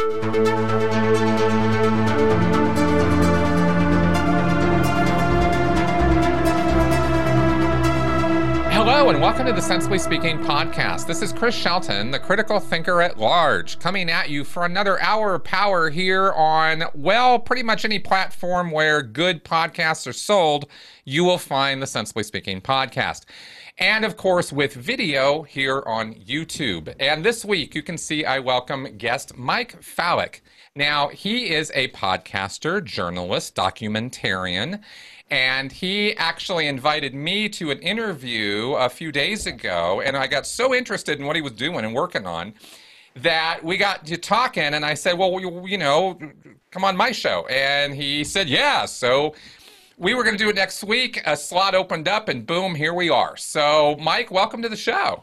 Hello, and welcome to the Sensibly Speaking podcast. This is Chris Shelton, the critical thinker at large, coming at you for another hour of power here on, well, pretty much any platform where good podcasts are sold, you will find the Sensibly Speaking podcast. And of course, with video here on YouTube. And this week, you can see I welcome guest Mike Fallek. Now, he is a podcaster, journalist, documentarian, and he actually invited me to an interview a few days ago, and I got so interested in what he was doing and working on that we got to talking, and I said, "Well, you, know, come on my show," and he said, "Yeah." So we were going to do it next week. A slot opened up, and boom, here we are. So, Mike, welcome to the show.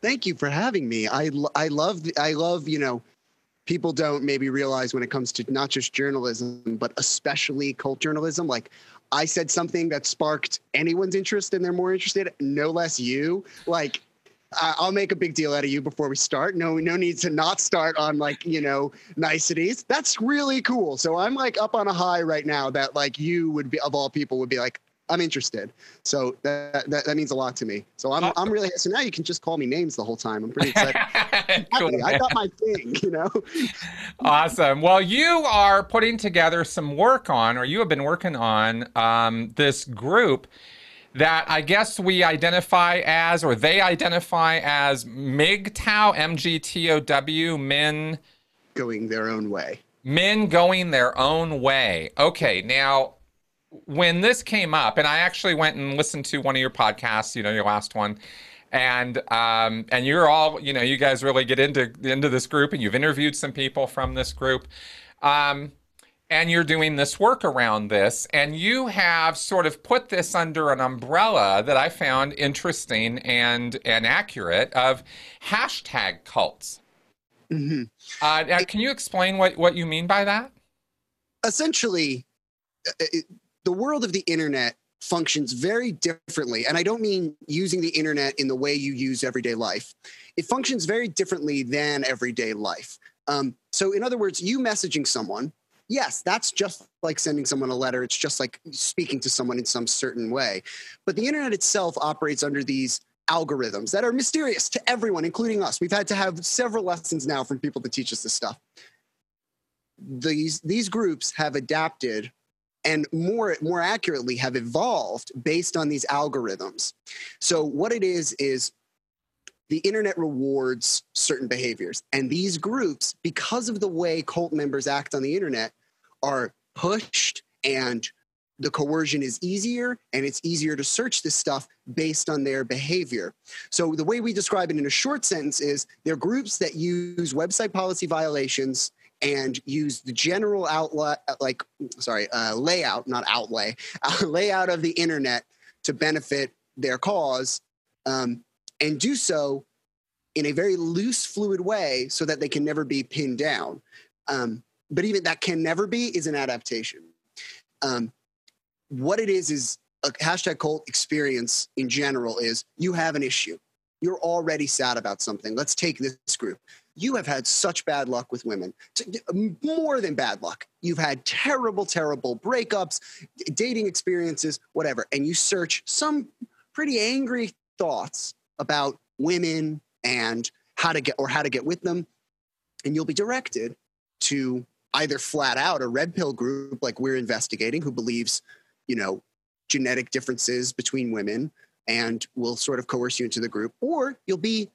Thank you for having me. I I love I love you know people don't maybe realize when it comes to not just journalism but especially cult journalism like I said something that sparked anyone's interest and they're more interested, no less you. Like, I'll make a big deal out of you before we start. No, no need to not start on like, you know, niceties. That's really cool. So I'm like up on a high right now that like you would be, of all people, would be like, I'm interested. So that, that, that means a lot to me. So I'm, I'm really, so now you can just call me names the whole time. I'm pretty excited. cool. I got my thing, you know? awesome. Well, you are putting together some work on, or you have been working on um, this group that I guess we identify as, or they identify as MGTOW, M-G-T-O-W, men going their own way. Men going their own way. Okay, now when this came up, and I actually went and listened to one of your podcasts, you know, your last one, and um, and you're all, you know, you guys really get into into this group, and you've interviewed some people from this group, um, and you're doing this work around this, and you have sort of put this under an umbrella that I found interesting and and accurate of hashtag cults. Mm-hmm. Uh, can you explain what what you mean by that? Essentially. It, the world of the internet functions very differently. And I don't mean using the internet in the way you use everyday life. It functions very differently than everyday life. Um, so, in other words, you messaging someone, yes, that's just like sending someone a letter. It's just like speaking to someone in some certain way. But the internet itself operates under these algorithms that are mysterious to everyone, including us. We've had to have several lessons now from people to teach us this stuff. These, these groups have adapted and more more accurately have evolved based on these algorithms so what it is is the internet rewards certain behaviors and these groups because of the way cult members act on the internet are pushed and the coercion is easier and it's easier to search this stuff based on their behavior. So, the way we describe it in a short sentence is they're groups that use website policy violations and use the general outlet, like, sorry, uh, layout, not outlay, uh, layout of the internet to benefit their cause um, and do so in a very loose, fluid way so that they can never be pinned down. Um, but even that can never be is an adaptation. Um, what it is is a hashtag cult experience in general is you have an issue. You're already sad about something. Let's take this group you have had such bad luck with women, more than bad luck. You've had terrible, terrible breakups, dating experiences, whatever. And you search some pretty angry thoughts about women and how to get or how to get with them. And you'll be directed to either flat out a red pill group like we're investigating who believes, you know, genetic differences between women and will sort of coerce you into the group, or you'll be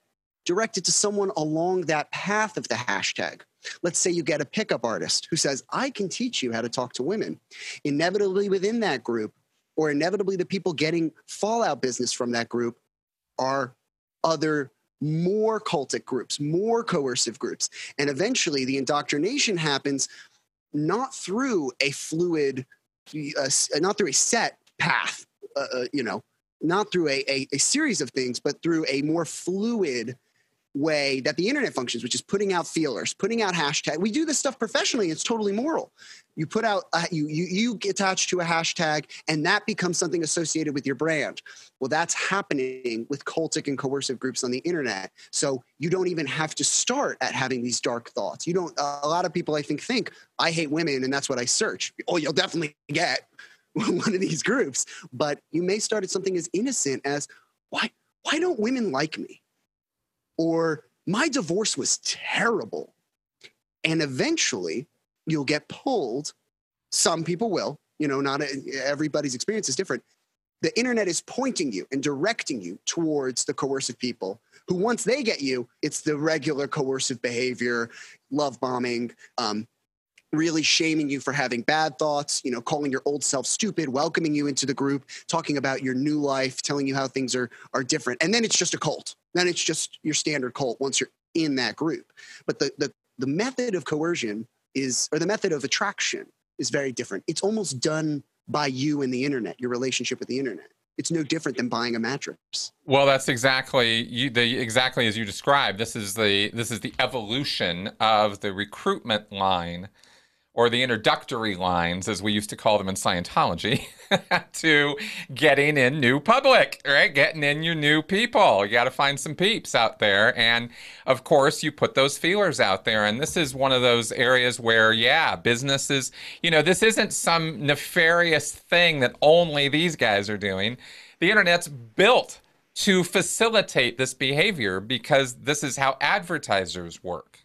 directed to someone along that path of the hashtag. Let's say you get a pickup artist who says, I can teach you how to talk to women. Inevitably, within that group, or inevitably, the people getting fallout business from that group are other more cultic groups, more coercive groups. And eventually, the indoctrination happens not through a fluid, uh, not through a set path, uh, uh, you know, not through a, a, a series of things, but through a more fluid way that the internet functions, which is putting out feelers, putting out hashtag. We do this stuff professionally. It's totally moral. You put out, you, you, you attach to a hashtag and that becomes something associated with your brand. Well, that's happening with cultic and coercive groups on the internet. So you don't even have to start at having these dark thoughts. You don't, uh, a lot of people I think think I hate women and that's what I search. Oh, you'll definitely get one of these groups, but you may start at something as innocent as why, why don't women like me? Or my divorce was terrible. And eventually you'll get pulled. Some people will, you know, not everybody's experience is different. The internet is pointing you and directing you towards the coercive people who, once they get you, it's the regular coercive behavior, love bombing, um, really shaming you for having bad thoughts, you know, calling your old self stupid, welcoming you into the group, talking about your new life, telling you how things are are different. And then it's just a cult. Then it's just your standard cult once you're in that group. But the the the method of coercion is or the method of attraction is very different. It's almost done by you and the internet, your relationship with the internet. It's no different than buying a mattress. Well, that's exactly you, the exactly as you described. This is the this is the evolution of the recruitment line or the introductory lines, as we used to call them in Scientology, to getting in new public, right? Getting in your new people. You got to find some peeps out there. And of course, you put those feelers out there. And this is one of those areas where, yeah, businesses, you know, this isn't some nefarious thing that only these guys are doing. The internet's built to facilitate this behavior because this is how advertisers work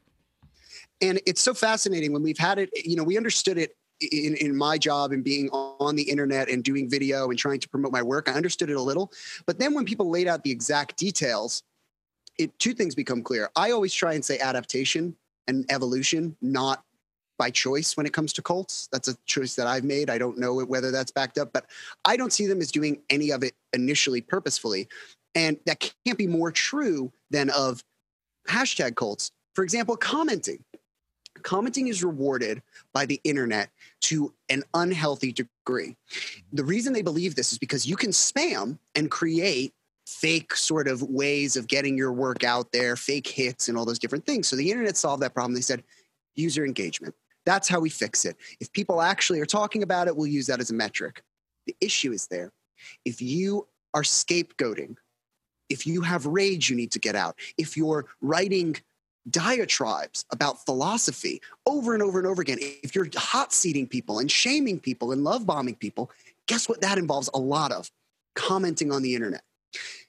and it's so fascinating when we've had it you know we understood it in, in my job and being on the internet and doing video and trying to promote my work i understood it a little. But then when people laid out the exact details it two things become clear. I always try and say adaptation and evolution not by choice when it comes to cults. That's a choice that i've made. I don't know whether that's backed up but i don't see them as doing any of it initially purposefully. And that can't be more true than of hashtag cults. For example commenting commenting is rewarded by the internet to an unhealthy degree. The reason they believe this is because you can spam and create fake sort of ways of getting your work out there, fake hits, and all those different things. So the internet solved that problem. They said user engagement. That's how we fix it. If people actually are talking about it, we'll use that as a metric. The issue is there. If you are scapegoating, if you have rage you need to get out, if you're writing diatribes about philosophy over and over and over again. If you're hot seating people and shaming people and love bombing people, guess what that involves a lot of? Commenting on the internet.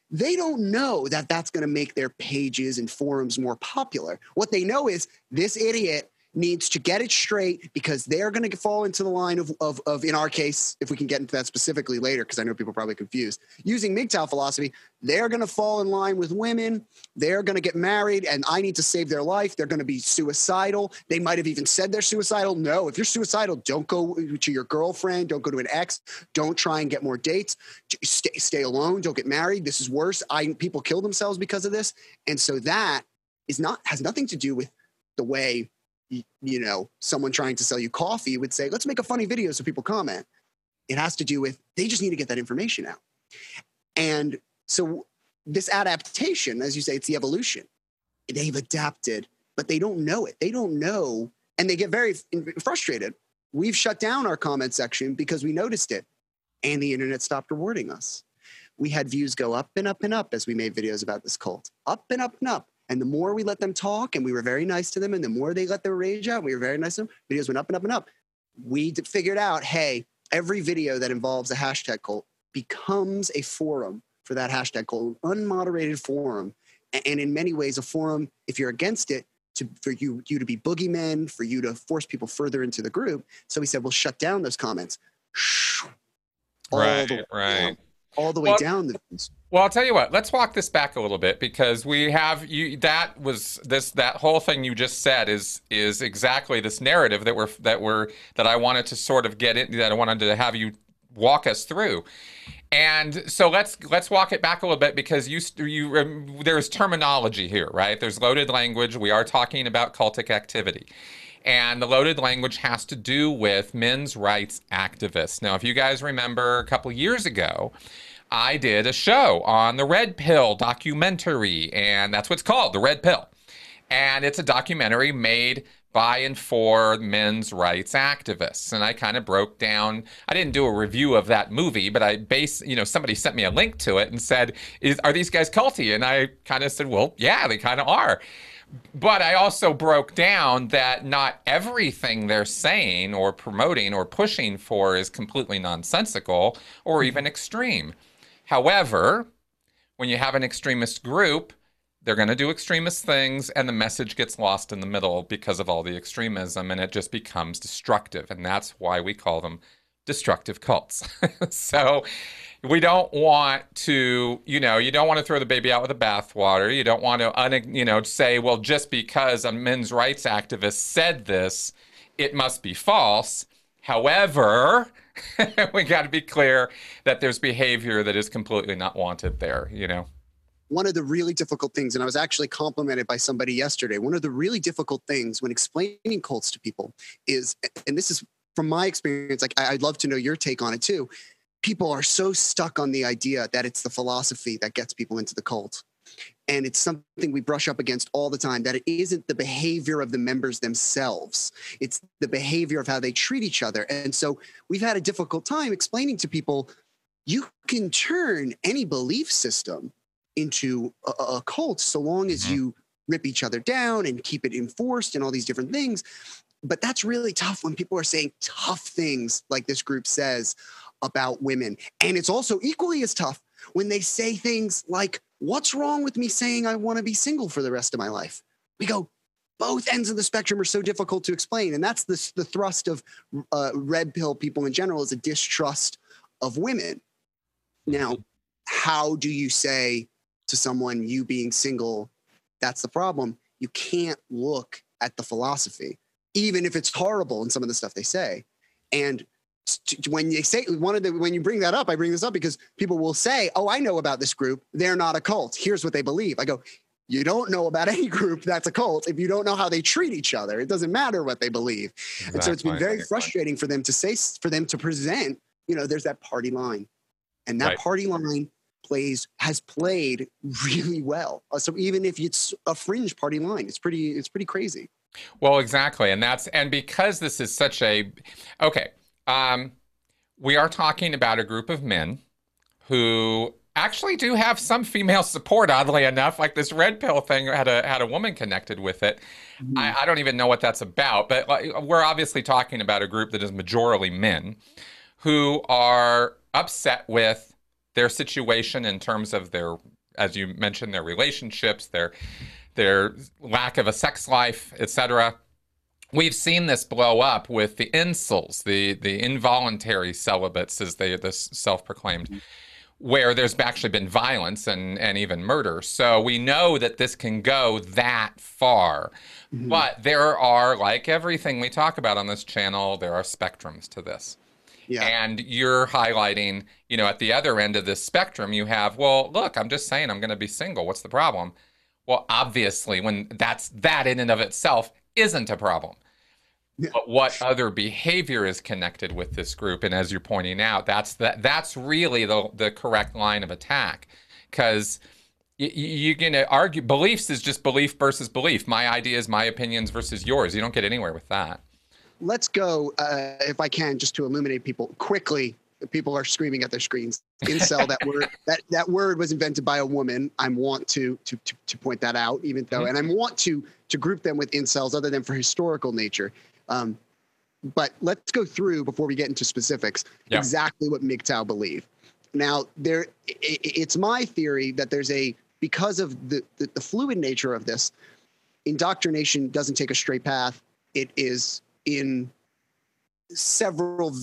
They don't know that that's going to make their pages and forums more popular. What they know is this idiot needs to get it straight because they're going to fall into the line of, of, of, in our case, if we can get into that specifically later, because I know people are probably confused, using MGTOW philosophy, they're going to fall in line with women. They're going to get married, and I need to save their life. They're going to be suicidal. They might have even said they're suicidal. No, if you're suicidal, don't go to your girlfriend. Don't go to an ex. Don't try and get more dates. Stay, stay alone. Don't get married. This is worse. I, people kill themselves because of this. And so that is not has nothing to do with the way you know, someone trying to sell you coffee would say, let's make a funny video so people comment. It has to do with they just need to get that information out. And so this adaptation, as you say, it's the evolution. They've adapted, but they don't know it. They don't know, and they get very frustrated. We've shut down our comment section because we noticed it, and the internet stopped rewarding us. We had views go up and up and up as we made videos about this cult, up and up and up. And the more we let them talk and we were very nice to them, and the more they let their rage out, we were very nice to them, videos went up and up and up. We figured out hey, every video that involves a hashtag cult becomes a forum for that hashtag cult, an unmoderated forum. And in many ways, a forum, if you're against it, to, for you, you to be boogeymen, for you to force people further into the group. So we said, we'll shut down those comments. Right, right all the way well, down the well i'll tell you what let's walk this back a little bit because we have you that was this that whole thing you just said is is exactly this narrative that we're that we're that i wanted to sort of get in that i wanted to have you walk us through. And so let's let's walk it back a little bit because you you um, there's terminology here right? There's loaded language. We are talking about cultic activity. And the loaded language has to do with men's rights activists. Now, if you guys remember a couple years ago, I did a show on the Red Pill documentary, and that's what it's called, the Red Pill. And it's a documentary made by and for men's rights activists. And I kind of broke down, I didn't do a review of that movie, but I base, you know, somebody sent me a link to it and said, Is, Are these guys culty? And I kind of said, Well, yeah, they kind of are. But I also broke down that not everything they're saying or promoting or pushing for is completely nonsensical or mm-hmm. even extreme. However, when you have an extremist group, they're going to do extremist things and the message gets lost in the middle because of all the extremism and it just becomes destructive. And that's why we call them destructive cults. so we don't want to, you know, you don't want to throw the baby out with the bathwater. You don't want to, un, you know, say, well, just because a men's rights activist said this, it must be false. However, we got to be clear that there's behavior that is completely not wanted there, you know one of the really difficult things, and I was actually complimented by somebody yesterday. One of the really difficult things when explaining cults to people is, and this is from my experience, like I'd love to know your take on it too. People are so stuck on the idea that it's the philosophy that gets people into the cult. And it's something we brush up against all the time that it isn't the behavior of the members themselves, it's the behavior of how they treat each other. And so we've had a difficult time explaining to people you can turn any belief system into a, a cult so long as mm-hmm. you rip each other down and keep it enforced and all these different things. But that's really tough when people are saying tough things like this group says about women. And it's also equally as tough when they say things like, What's wrong with me saying I want to be single for the rest of my life? We go, both ends of the spectrum are so difficult to explain. And that's the, the thrust of uh, red pill people in general is a distrust of women. Now, how do you say to someone, you being single, that's the problem. You can't look at the philosophy, even if it's horrible in some of the stuff they say. And when you say one of the when you bring that up, I bring this up because people will say, "Oh, I know about this group. They're not a cult. Here's what they believe." I go, "You don't know about any group that's a cult if you don't know how they treat each other. It doesn't matter what they believe." Exactly. And so it's been very frustrating for them to say for them to present. You know, there's that party line, and that right. party line plays has played really well. Uh, so even if it's a fringe party line, it's pretty it's pretty crazy. Well, exactly, and that's and because this is such a okay, um, we are talking about a group of men who actually do have some female support. Oddly enough, like this red pill thing had a had a woman connected with it. Mm-hmm. I, I don't even know what that's about, but like, we're obviously talking about a group that is majorly men who are upset with their situation in terms of their, as you mentioned, their relationships, their their lack of a sex life, etc. We've seen this blow up with the incels, the the involuntary celibates, as they the self-proclaimed. Mm-hmm where there's actually been violence and, and even murder. So we know that this can go that far. Mm-hmm. But there are, like everything we talk about on this channel, there are spectrums to this. Yeah. And you're highlighting, you know, at the other end of this spectrum, you have, well, look, I'm just saying I'm going to be single. What's the problem? Well, obviously, when that's that in and of itself isn't a problem. But what other behavior is connected with this group? And as you're pointing out, that's that that's really the the correct line of attack, because you, you're going to argue beliefs is just belief versus belief. My ideas, my opinions versus yours. You don't get anywhere with that let's go, uh, if I can, just to illuminate people quickly. People are screaming at their screens. Incel, that word, that, that word was invented by a woman. I want to, to, to, to point that out, even though, mm-hmm. and I want to, to group them with incels other than for historical nature. Um, but let's go through before we get into specifics yeah. exactly what MGTOW believe. Now, there, it, it's my theory that there's a because of the, the, the fluid nature of this, indoctrination doesn't take a straight path. It is in several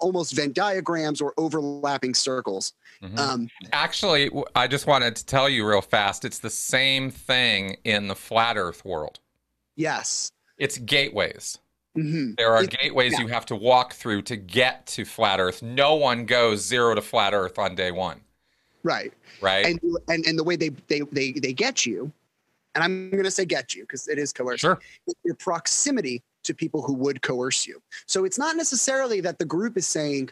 almost Venn diagrams or overlapping circles. Mm-hmm. Um, Actually, I just wanted to tell you real fast it's the same thing in the flat earth world. Yes. It's gateways. Mm-hmm. There are it, gateways yeah. you have to walk through to get to flat earth. No one goes zero to flat earth on day one. Right. Right. And and, and the way they, they they they get you, and I'm gonna say get you because it is coercive. Sure. Your proximity to people who would coerce you. So it's not necessarily that the group is saying,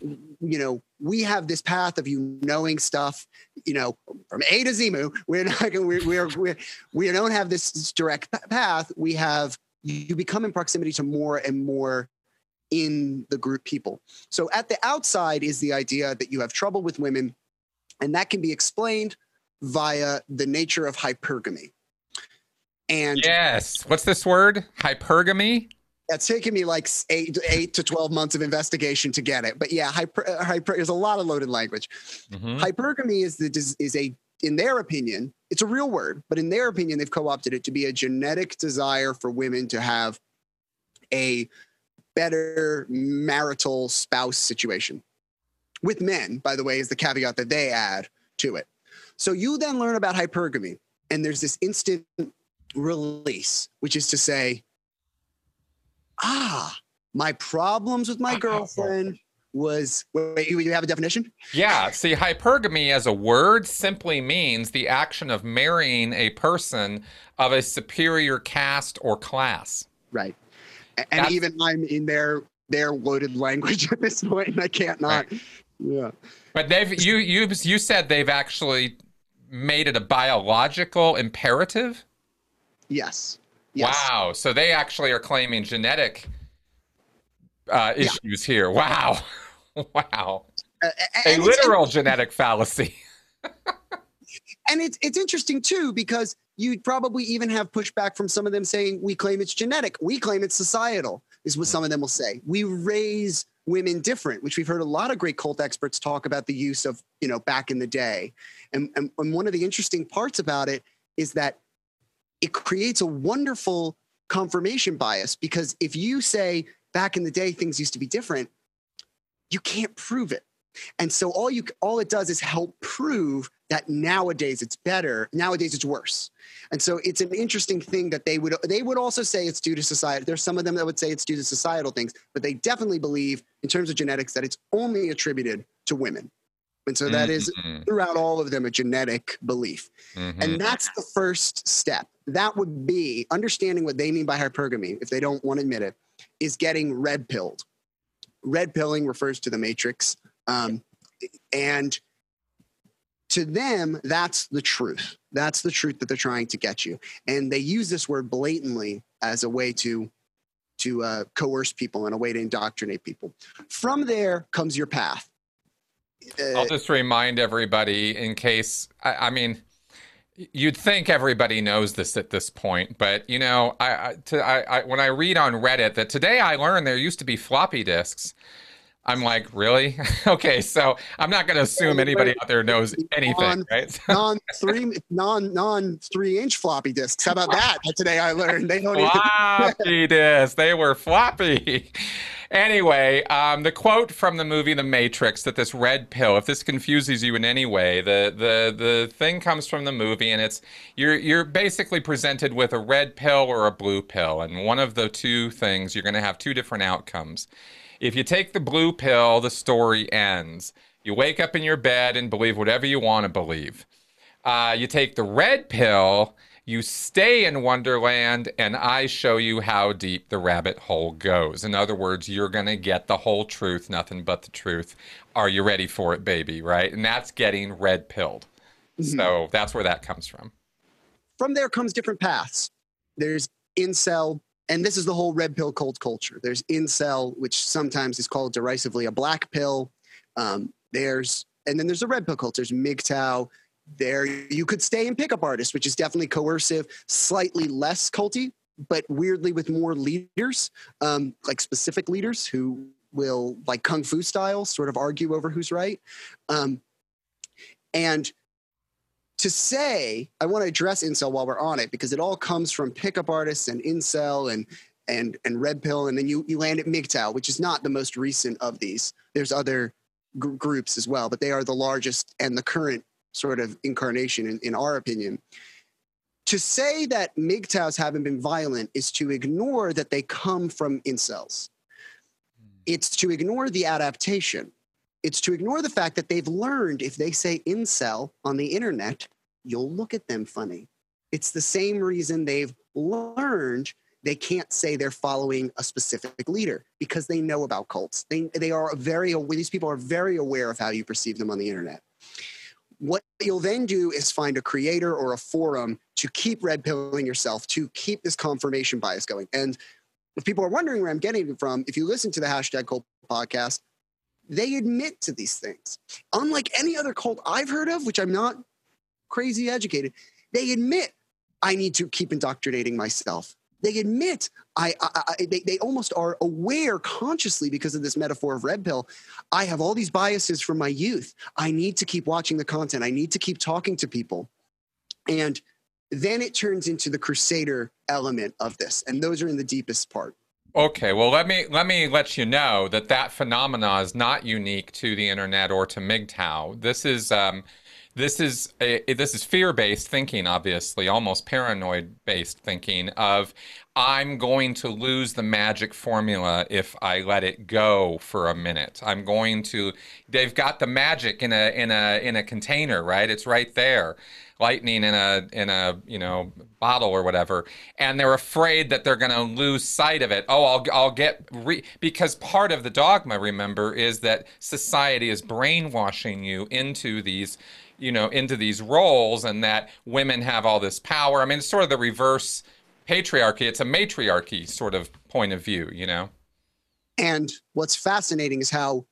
you know, we have this path of you knowing stuff, you know, from A to Zemu. We're not going. We're, we're, we're we don't have this direct path. We have you become in proximity to more and more in the group people. So at the outside is the idea that you have trouble with women, and that can be explained via the nature of hypergamy. And yes, what's this word? Hypergamy? It's taken me like eight, eight to 12 months of investigation to get it. But yeah, hyper, uh, hyper, there's a lot of loaded language. Mm-hmm. Hypergamy is, the, is a, in their opinion, it's a real word, but in their opinion, they've co opted it to be a genetic desire for women to have a better marital spouse situation. With men, by the way, is the caveat that they add to it. So you then learn about hypergamy, and there's this instant release, which is to say, ah, my problems with my girlfriend was wait, you have a definition? Yeah. See, hypergamy as a word simply means the action of marrying a person of a superior caste or class. Right. And That's, even I'm in their their loaded language at this point, and I can't not. Right. Yeah. But they've you you you said they've actually made it a biological imperative. Yes. yes. Wow. So they actually are claiming genetic uh, issues yeah. here. Wow. wow. Uh, a literal genetic fallacy. and it's it's interesting too because you'd probably even have pushback from some of them saying we claim it's genetic, we claim it's societal. Is what some of them will say. We raise women different, which we've heard a lot of great cult experts talk about the use of, you know, back in the day. And, and, and one of the interesting parts about it is that it creates a wonderful confirmation bias because if you say back in the day things used to be different, you can't prove it. And so all you all it does is help prove that nowadays it's better, nowadays it's worse. And so it's an interesting thing that they would they would also say it's due to society. There's some of them that would say it's due to societal things, but they definitely believe in terms of genetics that it's only attributed to women. And so that is mm-hmm. throughout all of them a genetic belief. Mm-hmm. And that's the first step. That would be understanding what they mean by hypergamy, if they don't want to admit it, is getting red pilled. Red pilling refers to the matrix. Um, and to them, that's the truth. That's the truth that they're trying to get you. And they use this word blatantly as a way to to uh, coerce people and a way to indoctrinate people. From there comes your path uh, I'll just remind everybody in case, I, I, mean, you'd think everybody knows this at this point, but you know, I, I, to, I, I when I read on Reddit that today I learned there used to be floppy disks. I'm like, really? okay, so I'm not going to assume anybody out there knows anything, non, right? non three, non non three inch floppy disks. How about that? Today I learned they don't floppy disks. They were floppy. Anyway, um, the quote from the movie The Matrix that this red pill, if this confuses you in any way, the the the thing comes from the movie, and it's you're you're basically presented with a red pill or a blue pill, and one of the two things you're going to have two different outcomes. If you take the blue pill, the story ends. You wake up in your bed and believe whatever you want to believe. Uh, you take the red pill you stay in Wonderland, and I show you how deep the rabbit hole goes. In other words, you're going to get the whole truth, nothing but the truth. Are you ready for it, baby? Right? And that's getting red pilled. Mm-hmm. So that's where that comes from. From there comes different paths. There's incel, and this is the whole red pill cult culture. There's incel, which sometimes is called derisively a black pill. Um, there's and then there's a red pill cult. There's MGTOW, there you could stay in pickup artists, which is definitely coercive slightly less culty but weirdly with more leaders um, like specific leaders who will like kung fu style sort of argue over who's right um, and to say i want to address incel while we're on it because it all comes from pickup artists and incel and and and red pill and then you you land at MGTOW which is not the most recent of these there's other g- groups as well but they are the largest and the current sort of incarnation, in, in our opinion. To say that MGTOWs haven't been violent is to ignore that they come from incels. Hmm. It's to ignore the adaptation. It's to ignore the fact that they've learned if they say incel on the internet, you'll look at them funny. It's the same reason they've learned they can't say they're following a specific leader because they know about cults. They, they are very, these people are very aware of how you perceive them on the internet. What you'll then do is find a creator or a forum to keep red pilling yourself, to keep this confirmation bias going. And if people are wondering where I'm getting it from, if you listen to the hashtag cult podcast, they admit to these things. Unlike any other cult I've heard of, which I'm not crazy educated, they admit I need to keep indoctrinating myself. They admit I, I, I they, they almost are aware consciously because of this metaphor of red pill. I have all these biases from my youth. I need to keep watching the content. I need to keep talking to people. And then it turns into the crusader element of this. And those are in the deepest part. Okay, well let me let me let you know that that phenomena is not unique to the internet or to MGTOW. This is um, this is a, this is fear-based thinking, obviously, almost paranoid-based thinking of I'm going to lose the magic formula if I let it go for a minute. I'm going to. They've got the magic in a in a in a container, right? It's right there, lightning in a in a you know bottle or whatever, and they're afraid that they're going to lose sight of it. Oh, I'll I'll get re because part of the dogma, remember, is that society is brainwashing you into these you know into these roles and that women have all this power i mean it's sort of the reverse patriarchy, it's a matriarchy sort of point of view, you know? And what's fascinating is how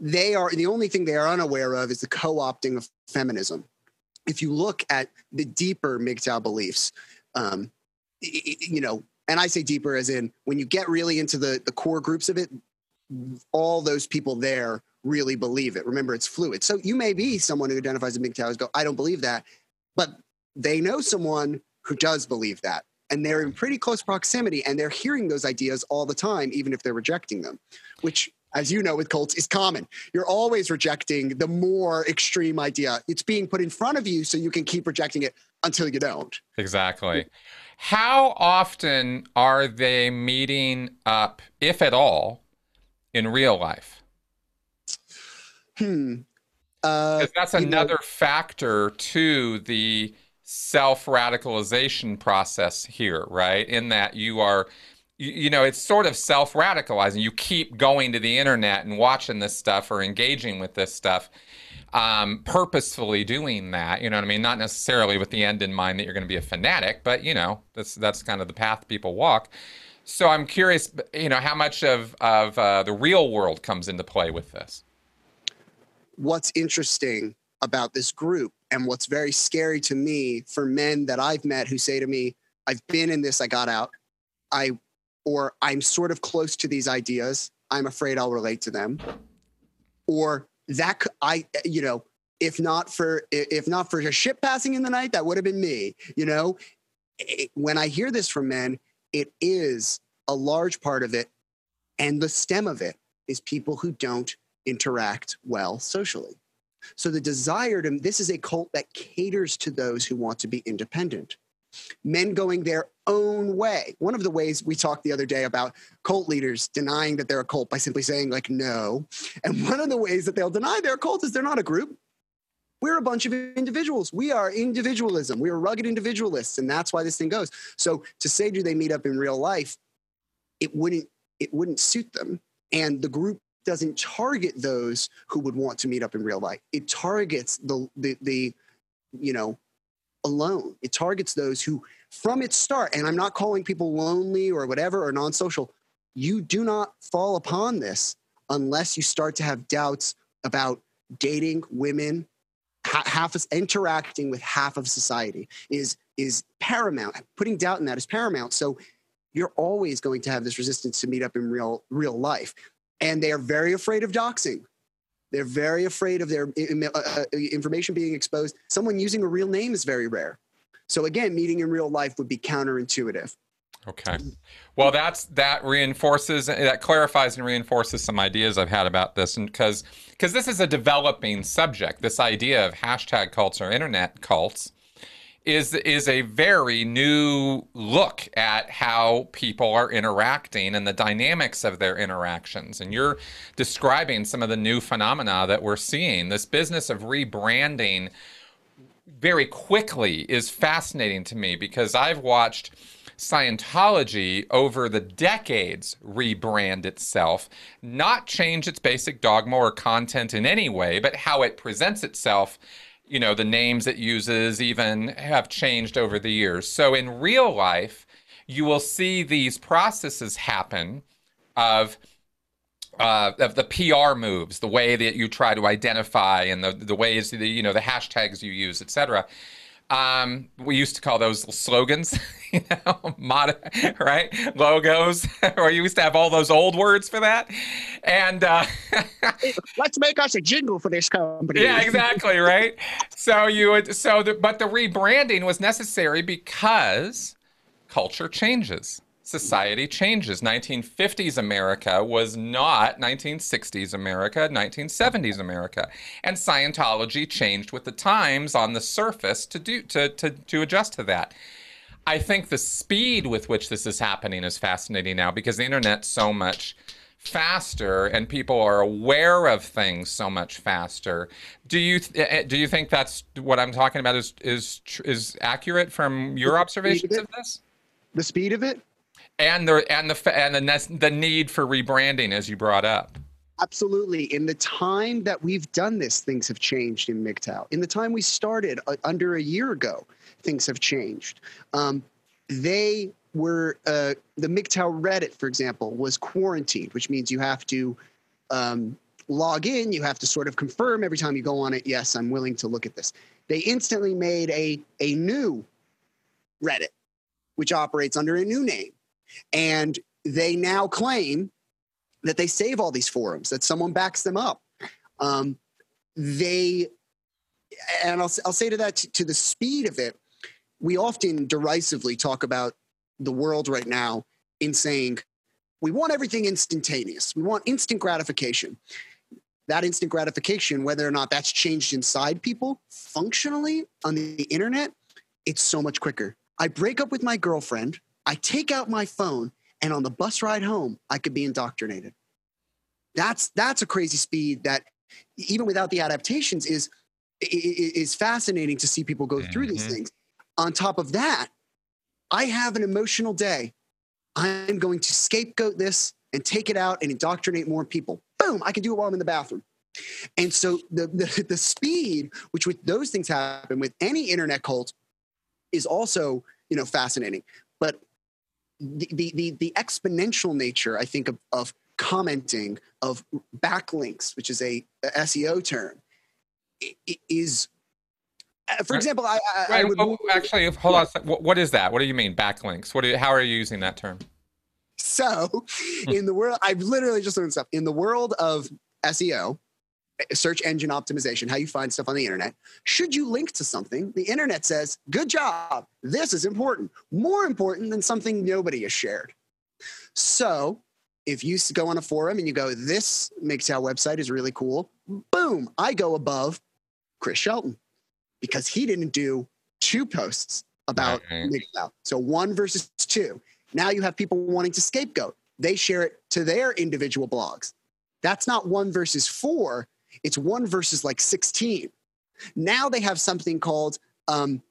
they are the only thing they are unaware of is the co opting of feminism. If you look at the deeper MGTOW beliefs, um, you know, and I say deeper as in when you get really into the, the core groups of it, all those people there really believe it. Remember, it's fluid. So you may be someone who identifies as MGTOW go, I don't believe that, but they know someone who does believe that. And they're in pretty close proximity and they're hearing those ideas all the time, even if they're rejecting them, which, as you know, with cults is common. You're always rejecting the more extreme idea. It's being put in front of you so you can keep rejecting it until you don't. Exactly. How often are they meeting up, if at all, in real life? Hmm. Uh, that's another know, factor to the self radicalization process here, right? In that you are, you, know, it's sort of self radicalizing. You keep going to the internet and watching this stuff or engaging with this stuff, um, purposefully doing that. You know what I mean? Not necessarily with the end in mind that you're going to be a fanatic, but you know, that's that's kind of the path people walk. So I'm curious, you know, how much of of uh, the real world comes into play with this. What's interesting about this group and what's very scary to me for men that I've met who say to me, I've been in this, I got out, I, or I'm sort of close to these ideas, I'm afraid I'll relate to them. Or that I, you know, if not for if not for a ship passing in the night, that would have been me. You know, it, when I hear this from men, it is a large part of it, and the stem of it is people who don't interact well socially. So the desire to, this is a cult that caters to those who want to be independent. Men going their own way. One of the ways we talked the other day about cult leaders denying that they're a cult by simply saying, like, no. And one of the ways that they'll deny they're a cult is they're not a group. We're a bunch of individuals. We are individualism. We are rugged individualists. And that's why this thing goes. So to say, do they meet up in real life? It wouldn't, it wouldn't suit them. And the group doesn't target those who would want to meet up in real life. It targets the the, the you know alone. It targets those who from its start, and I'm not calling people lonely or whatever or non-social. You do not fall upon this unless you start to have doubts about dating women half of interacting with half of society is is paramount putting doubt in that is paramount so you're always going to have this resistance to meet up in real real life and they are very afraid of doxing. They're very afraid of their uh, uh, information being exposed. Someone using a real name is very rare. So again, meeting in real life would be counterintuitive. Okay. Well, that's that reinforces that clarifies and reinforces some ideas I've had about this, and because because this is a developing subject, this idea of hashtag cults or internet cults is is a very new look at how people are interacting and the dynamics of their interactions and you're describing some of the new phenomena that we're seeing this business of rebranding very quickly is fascinating to me because I've watched Scientology, over the decades, rebrand itself, not change its basic dogma or content in any way, but how it presents itself. You know, the names it uses even have changed over the years. So in real life, you will see these processes happen of uh, of the PR moves, the way that you try to identify, and the the ways that you know the hashtags you use, etc. Um, we used to call those slogans, you know, motto, right? Logos, or you used to have all those old words for that. And uh, let's make us a jingle for this company. Yeah, exactly, right. so you would, so the, but the rebranding was necessary because culture changes society changes. 1950s America was not 1960s America, 1970s America. And Scientology changed with the times on the surface to do to to, to adjust to that. I think the speed with which this is happening is fascinating now because the internet's so much faster and people are aware of things so much faster. Do you eh, eh, do you think that's what I'm talking about is is is accurate from your observations of this? The speed of it? And the and the and the the need for rebranding as you brought up. Absolutely. In the time that we've done this things have changed in MGTOW. In the time we started uh, under a year ago things have changed. Um, they were uh, the MGTOW reddit for example was quarantined which means you have to um, log in. You have to sort of confirm every time you go on it yes i'm willing to look at this. They instantly made a a new reddit which operates under a new name and they now claim that they save all these forums, that someone backs them up. Um, they, and I'll, I'll say to that, to, to the speed of it, we often derisively talk about the world right now in saying, we want everything instantaneous. We want instant gratification. That instant gratification, whether or not that's changed inside people functionally on the internet, it's so much quicker. I break up with my girlfriend. I take out my phone and on the bus ride home, I could be indoctrinated. That's that's a crazy speed that even without the adaptations is is fascinating to see people go through mm-hmm. these things. On top of that, I have an emotional day. I'm going to scapegoat this and take it out and indoctrinate more people. Boom, I can do it while I'm in the bathroom. And so the, the, the speed which with those things happen with any internet cult is also, you know, fascinating. The, the, the, exponential nature, I think, of, of commenting, of backlinks, which is a, a SEO term, is uh, for example, I, I, I would oh, actually hold on. What is that? What do you mean backlinks? What? You, how are you using that term? So, in the world, I've literally just learned stuff. In the world of SEO, search engine optimization, how you find stuff on the internet. Should you link to something, the internet says, good job. This is important, more important than something nobody has shared. So if you go on a forum and you go, this MGTOW website is really cool, boom, I go above Chris Shelton because he didn't do two posts about right. So one versus two. Now you have people wanting to scapegoat. They share it to their individual blogs. That's not one versus four. It's one versus like 16. Now they have something called, um,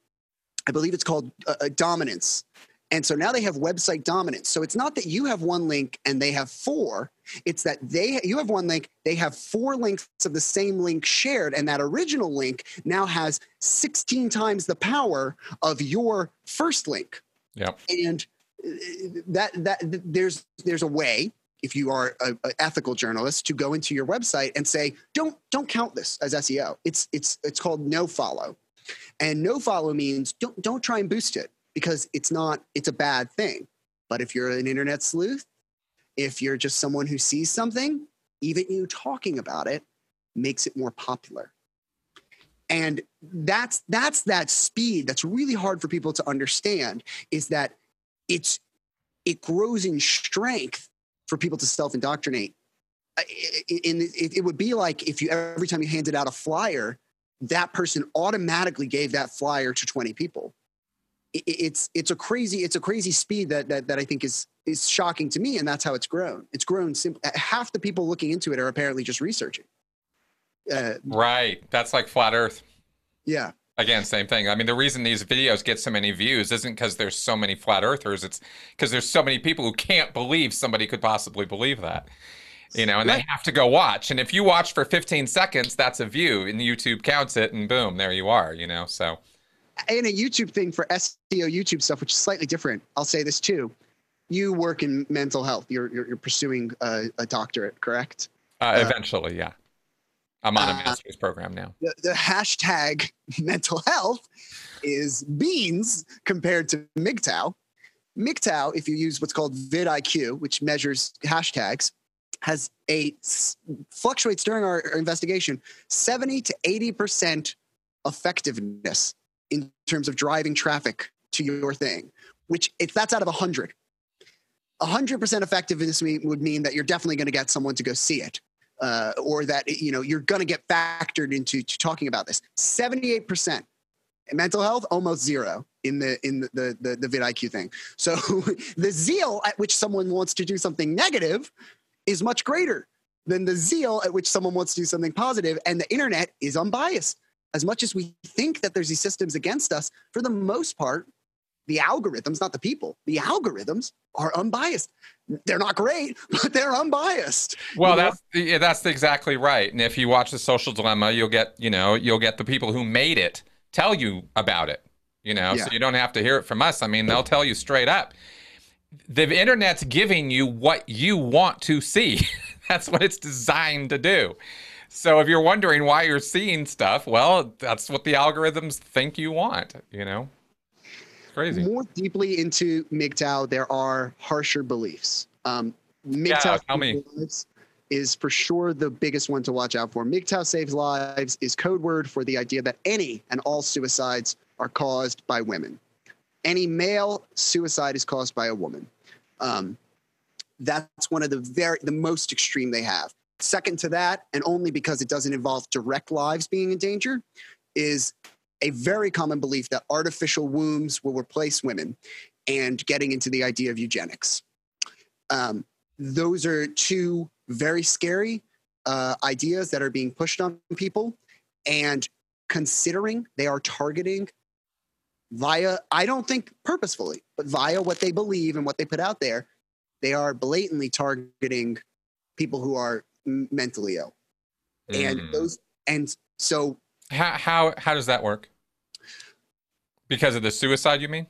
I believe it's called uh, uh, dominance. And so now they have website dominance. So it's not that you have one link and they have four. It's that they you have one link, they have four links of the same link shared, and that original link now has 16 times the power of your first link. Yeah. And uh, that that there's there's a way if you are an ethical journalist to go into your website and say don't don't count this as seo it's it's it's called no follow. And no follow means don't don't try and boost it because it's not it's a bad thing. But if you're an internet sleuth if you're just someone who sees something even you talking about it makes it more popular. And that's that's that speed that's really hard for people to understand is that it's it grows in strength for people to self indoctrinate. In it, would be like if you every time you handed out a flyer, that person automatically gave that flyer to 20 people. It's it's a crazy it's a crazy speed that that that I think is is shocking to me, and that's how it's grown. It's grown. Simple. Half the people looking into it are apparently just researching. Uh, right. That's like flat Earth. Yeah. Again, same thing. I mean, the reason these videos get so many views isn't because there's so many flat earthers. It's because there's so many people who can't believe somebody could possibly believe that. You know, and they have to go watch. And if you watch for 15 seconds, that's a view, and YouTube counts it, and boom, there you are. You know, so. And a YouTube thing for SEO YouTube stuff, which is slightly different. I'll say this too. You work in mental health. You're you're, you're pursuing a, a doctorate, correct? Uh, uh, eventually, yeah. I'm on a uh, master's program now. The, the, hashtag mental health is beans compared to MGTOW. MGTOW, if you use what's called vidIQ, which measures hashtags, has a fluctuates during our, our investigation 70 to 80% effectiveness in terms of driving traffic to your thing, which if that's out of 100. 100% effectiveness would mean that you're definitely going to get someone to go see it uh, or that you know you're going to get factored into talking about this. Seventy-eight percent mental health, almost zero in the in the the, the, the vidIQ thing. So the zeal at which someone wants to do something negative is much greater than the zeal at which someone wants to do something positive, and the internet is unbiased. As much as we think that there's these systems against us, for the most part, the algorithms, not the people, the algorithms are unbiased. They're not great, but they're unbiased. Well, that's yeah, that's exactly right. And if you watch the Social Dilemma, you'll get you know you'll get the people who made it tell you about it. You know, yeah. so you don't have to hear it from us. I mean, they'll tell you straight up. The internet's giving you what you want to see. that's what it's designed to do. So if you're wondering why you're seeing stuff, well, that's what the algorithms think you want. You know crazy. More deeply into MGTOW, there are harsher beliefs. Um, MGTOW yeah, me. is for sure the biggest one to watch out for. MGTOW saves lives is code word for the idea that any and all suicides are caused by women. Any male suicide is caused by a woman. Um, that's one of the very the most extreme they have. Second to that, and only because it doesn't involve direct lives being in danger, is a very common belief that artificial wombs will replace women and getting into the idea of eugenics. Um, those are two very scary uh, ideas that are being pushed on people. And considering they are targeting via, I don't think purposefully, but via what they believe and what they put out there, they are blatantly targeting people who are mentally ill. Mm. And those, and so how how how does that work? Because of the suicide, you mean?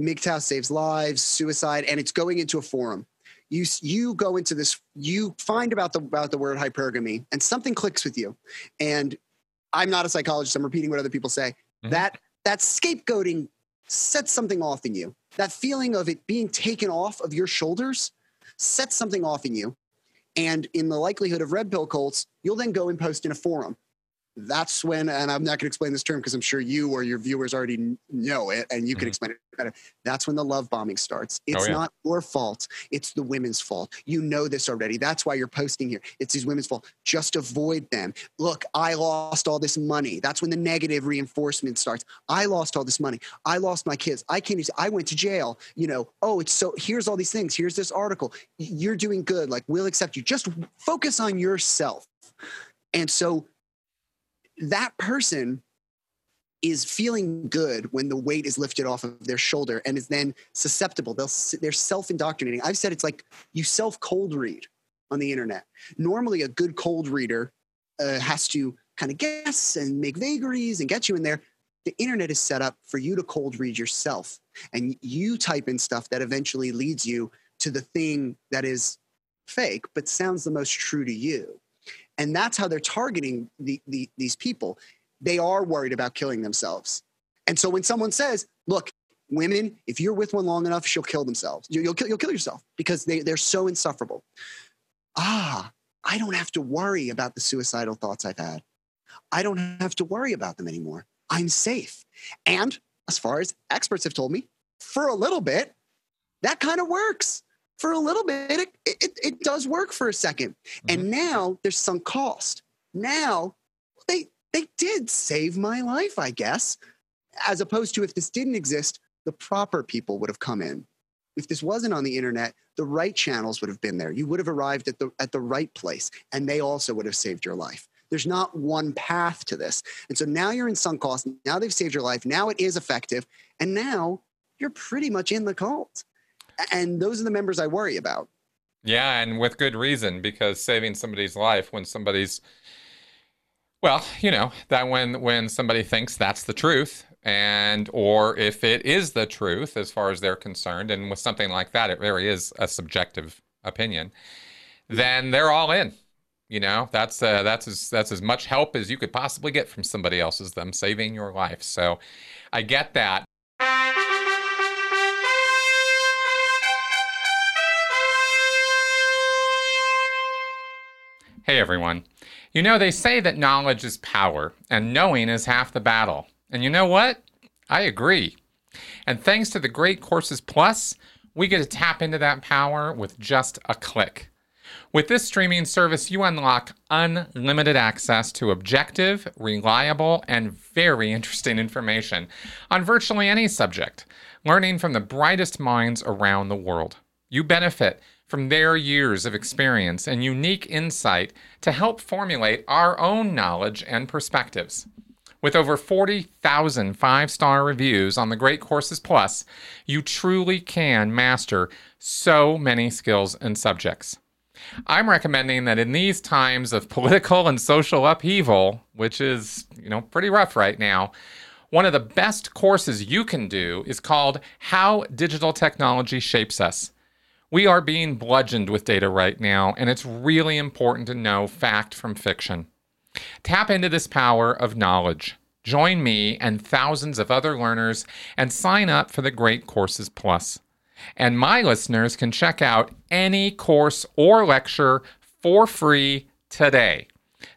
MGTOW saves lives, suicide, and it's going into a forum. You you go into this, you find about the about the word hypergamy, and something clicks with you. And I'm not a psychologist. I'm repeating what other people say. Mm-hmm. That that scapegoating sets something off in you. That feeling of it being taken off of your shoulders sets something off in you. And in the likelihood of red pill cults, you'll then go and post in a forum that's when, and I'm not going to explain this term because I'm sure you or your viewers already know it and you can mm-hmm. explain it better. That's when the love bombing starts. Oh, it's oh, yeah. not your fault. It's the women's fault. You know this already. That's why you're posting here. It's these women's fault. Just avoid them. Look, I lost all this money. That's when the negative reinforcement starts. I lost all this money. I lost my kids. I can't use, I went to jail. You know, oh, it's so, here's all these things. Here's this article. You're doing good. Like, we'll accept you. Just focus on yourself. And so that person is feeling good when the weight is lifted off of their shoulder and is then susceptible. They'll, they're self indoctrinating. I've said it's like you self cold read on the internet. Normally, a good cold reader uh, has to kind of guess and make vagaries and get you in there. The internet is set up for you to cold read yourself. And you type in stuff that eventually leads you to the thing that is fake, but sounds the most true to you and that's how they're targeting the, the, these people. They are worried about killing themselves. And so when someone says look women if you're with one long enough she'll kill themselves. You'll, kill, you'll kill yourself because they, they're so insufferable. Ah i don't have to worry about the suicidal thoughts i've had. I don't have to worry about them anymore. I'm safe. And as far as experts have told me for a little bit that kind of works for a little bit, it, it, it does work for a 2nd mm-hmm. And now there's some cost. Now they they did save my life, I guess. As opposed to if this didn't exist, the proper people would have come in. If this wasn't on the internet, the right channels would have been there. You would have arrived at the at the right place, and they also would have saved your life. There's not one path to this. And so now you're in sunk cost. Now they've saved your life. Now it is effective. And now you're pretty much in the cult. And those are the members I worry about. Yeah, and with good reason, because saving somebody's life when somebody's well, you know, that when when somebody thinks that's the truth and or if it is the truth as far as they're concerned and with something like that it really is a subjective opinion, then they're all in. You know, that's uh, that's as that's as much help as you could possibly get from somebody else's them saving your life. So I get that. Hey everyone. You know, they say that knowledge is power and knowing is half the battle. And you know what? I agree. And thanks to the Great Courses Plus, we get to tap into that power with just a click. With this streaming service, you unlock unlimited access to objective, reliable, and very interesting information on virtually any subject, learning from the brightest minds around the world. You benefit from their years of experience and unique insight to help formulate our own knowledge and perspectives. With over 40,000 five star reviews on the Great Courses Plus, you truly can master so many skills and subjects. I'm recommending that in these times of political and social upheaval, which is, you know, pretty rough right now, one of the best courses you can do is called How Digital Technology Shapes Us. We are being bludgeoned with data right now, and it's really important to know fact from fiction. Tap into this power of knowledge. Join me and thousands of other learners and sign up for the Great Courses Plus. And my listeners can check out any course or lecture for free today.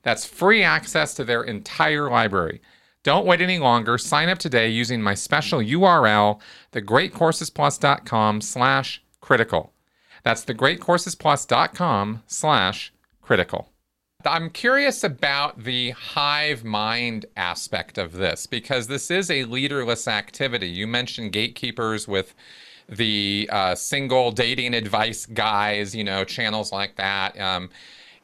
That's free access to their entire library. Don't wait any longer. Sign up today using my special URL, thegreatcoursesplus.com slash critical. That's thegreatcoursesplus.com slash critical. I'm curious about the hive mind aspect of this because this is a leaderless activity. You mentioned gatekeepers with the uh, single dating advice guys, you know, channels like that. Um,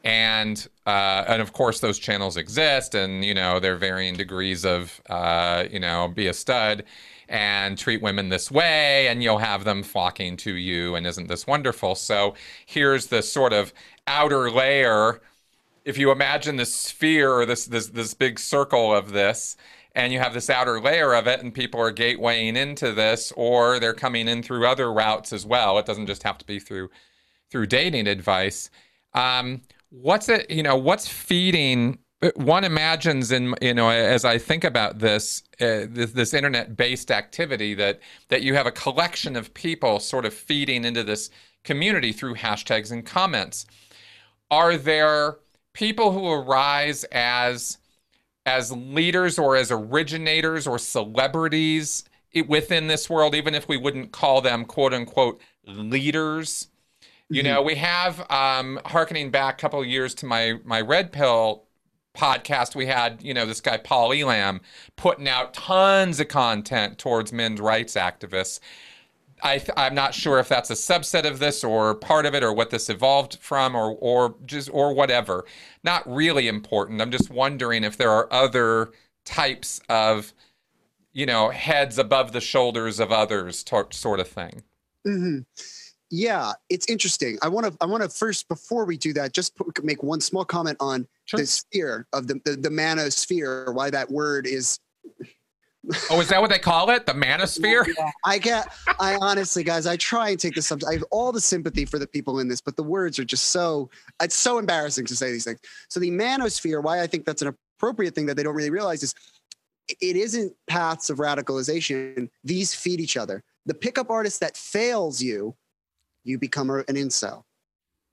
and uh, and of course those channels exist, and you know they're varying degrees of uh, you know be a stud and treat women this way, and you'll have them flocking to you, and isn't this wonderful? So here's the sort of outer layer. If you imagine this sphere or this this this big circle of this, and you have this outer layer of it, and people are gatewaying into this, or they're coming in through other routes as well. It doesn't just have to be through through dating advice. Um, what's it? You know, what's feeding one imagines in you know as i think about this uh, this, this internet based activity that that you have a collection of people sort of feeding into this community through hashtags and comments are there people who arise as as leaders or as originators or celebrities within this world even if we wouldn't call them quote unquote leaders you mm-hmm. know we have um harkening back a couple years to my my red pill podcast we had you know this guy paul elam putting out tons of content towards men's rights activists. I, i'm not sure if that's a subset of this or part of it or what this evolved from or or just or whatever. Not really important. I'm just wondering if there are other types of you know heads above the shoulders of others t- sort of thing. Mm-hmm. Yeah, it's interesting. I want to I want to first before we do that just make one small comment on sure. the sphere of the, the the manosphere. Why that word is. oh, is that what they call it? The manosphere? Yeah, I get. I honestly, guys, I try and take this. I have all the sympathy for the people in this, but the words are just so. It's so embarrassing to say these things. So the manosphere. Why I think that's an appropriate thing that they don't really realize is, it isn't paths of radicalization. These feed each other. The pickup artist that fails you you become an incel.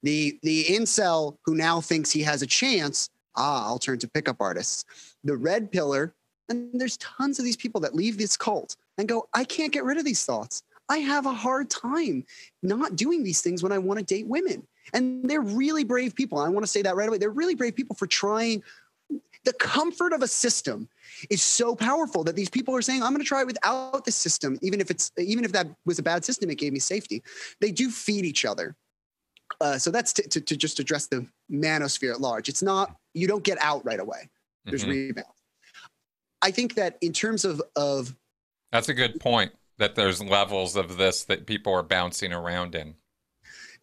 The the incel who now thinks he has a chance, ah, I'll turn to pickup artists. The red pillar, and there's tons of these people that leave this cult and go, I can't get rid of these thoughts. I have a hard time not doing these things when I want to date women. And they're really brave people. I want to say that right away. They're really brave people for trying the comfort of a system is so powerful that these people are saying i'm going to try it without the system even if it's even if that was a bad system it gave me safety they do feed each other uh, so that's to, to, to, just address the manosphere at large. It's not you don't get out right away. There's Mhm. rebound. I think that in terms of of That's a good point. That there's levels of this that people are bouncing around in.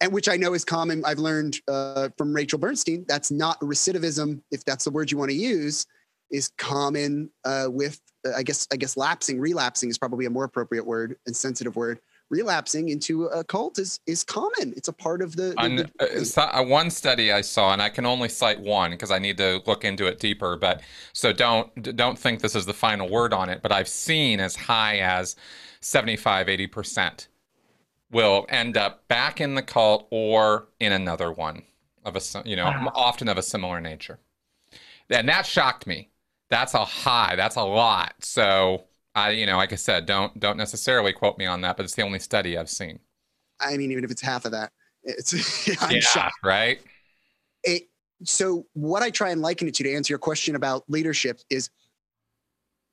and which I know is common. I've learned uh, from Rachel Bernstein. That's not recidivism, if that's the word you want to use, is common uh, with. Uh, I guess I guess lapsing, relapsing is probably a more appropriate word and sensitive word. Relapsing into a cult is is common. It's a part of the. the- the- uh, uh, one study I saw, and I can only cite one because I need to look into it deeper. But so don't don't think this is the final word on it. But I've seen as high as 75, 80 percent will end up back in the cult or in another one of a you know Wow. often of a similar nature, and that shocked me. That's a high. That's a lot. So I you know like I said, don't don't necessarily quote me on that, but it's the only study I've seen. I mean, even if it's half of that, it's. I'm yeah, shocked. right. it, so what I try and liken it to to answer your question about leadership is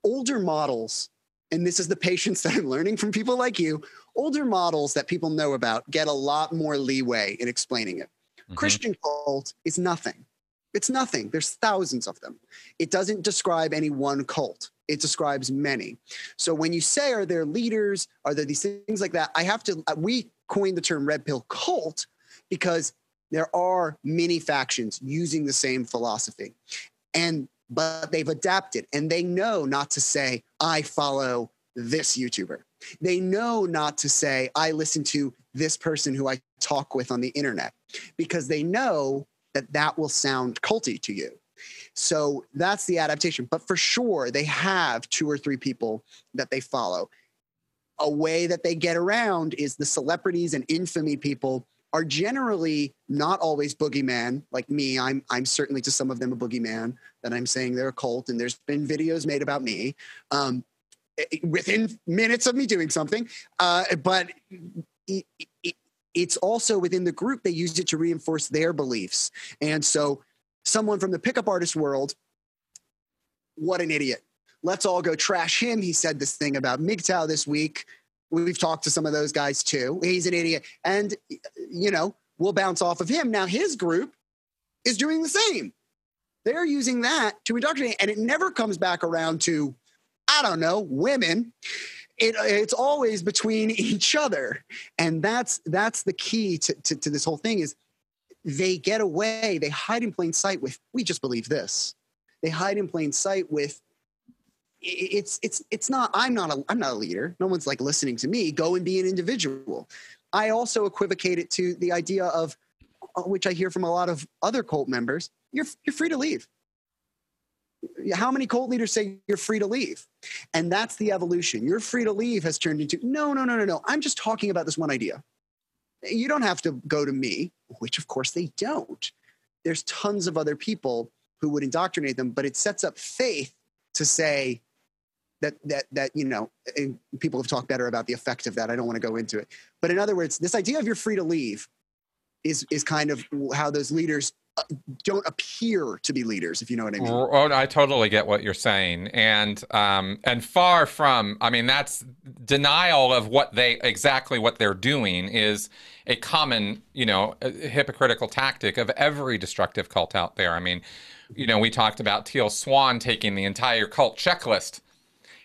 older models, and this is the patience that I'm learning from people like you. Older models that people know about get a lot more leeway in explaining it. Mhm. Christian cult is nothing. It's nothing. There's thousands of them. It doesn't describe any one cult. It describes many. So when you say, are there leaders? Are there these things like that? I have to, uh, we coined the term red pill cult because there are many factions using the same philosophy. And, but they've adapted and they know not to say, I follow this YouTuber. They know not to say, I listen to this person who I talk with on the internet because they know that that will sound culty to you. So that's the adaptation. But for sure, they have two or three people that they follow. A way that they get around is the celebrities and infamy people are generally not always boogeyman like me. I'm I'm certainly to some of them a boogeyman that I'm saying they're a cult, and there's been videos made about me um, within minutes of me doing something. Uh, but it's also within the group they use it to reinforce their beliefs, and so someone from the pickup artist world, what an idiot. Let's all go trash him. He said this thing about MGTOW this week. We've talked to some of those guys too. He's an idiot. And, you know, we'll bounce off of him. Now, his group is doing the same. They're using that to indoctrinate, and it never comes back around to, I don't know, women. It, it's always between each other. And that's that's the key to, to, to this whole thing is they get away, they hide in plain sight with, we just believe this. They hide in plain sight with it's it's it's not i'm not a i'm not a leader no one's like listening to me go and be an individual i also equivocate it to the idea of uh, which i hear from a lot of other cult members you're you're free to leave how many cult leaders say you're free to leave? And that's the evolution. You're free to leave has turned into no no no no no. I'm just talking about this one idea. You don't have to go to me which of course they don't. There's tons of other people who would indoctrinate them but it sets up faith to say that that that you know people have talked better about the effect of that. I don't want to go into it. But in other words this idea of you're free to leave is is kind of how those leaders don't appear to be leaders if you know what i mean Oh, I totally get what you're saying, and um, and far from, I mean, that's denial of what they exactly what they're doing is a common, you know, hypocritical tactic of every destructive cult out there. I mean, you know, we talked about Teal Swan taking the entire cult checklist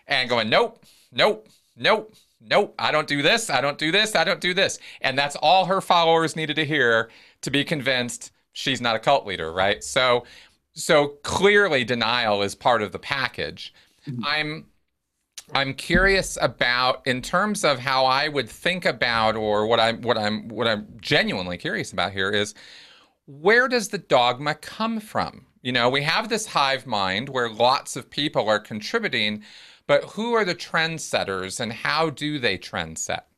and going, nope, nope, nope, nope, I don't do this, I don't do this, I don't do this, and that's all her followers needed to hear to be convinced she's not a cult leader, right? So so clearly denial is part of the package. Mm-hmm. I'm I'm curious about in terms of how I would think about or what I'm what I'm what I'm genuinely curious about here is where does the dogma come from? You know, we have this hive mind where lots of people are contributing, but who are the trendsetters and how do they trend set?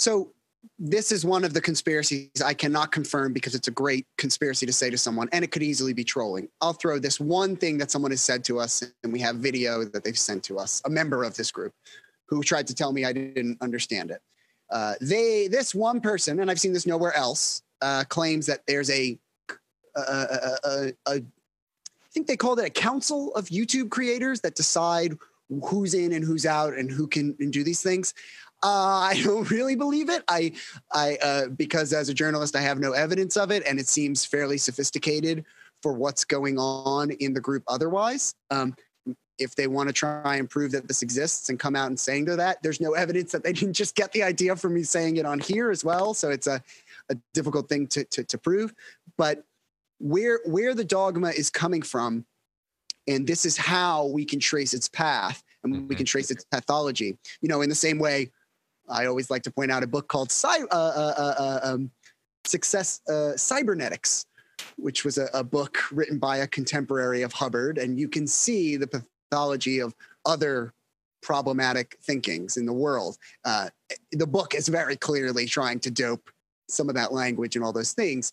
so this is one of the conspiracies I cannot confirm because it's a great conspiracy to say to someone, and it could easily be trolling. I'll throw this one thing that someone has said to us, and we have video that they've sent to us, a member of this group, who tried to tell me I didn't understand it. Uh, they, this one person, and I've seen this nowhere else, uh, claims that there's a, I think they called it a council of YouTube creators that decide who's in and who's out and who can and do these things. Uh, I don't really believe it. I, I, uh, because as a journalist, I have no evidence of it, and it seems fairly sophisticated for what's going on in the group. Otherwise, um, if they want to try and prove that this exists and come out and saying to that, there's no evidence that they didn't just get the idea from me saying it on here as well. So it's a, a difficult thing to, to, to prove. But where where the dogma is coming from, and this is how we can trace its path and mm-hmm. we can trace its pathology. You know, in the same way, I always like to point out a book called uh, uh, uh, uh, um, Success uh, Cybernetics, which was a, a, book written by a contemporary of Hubbard, and you can see the pathology of other problematic thinkings in the world. Uh, the book is very clearly trying to dope some of that language and all those things.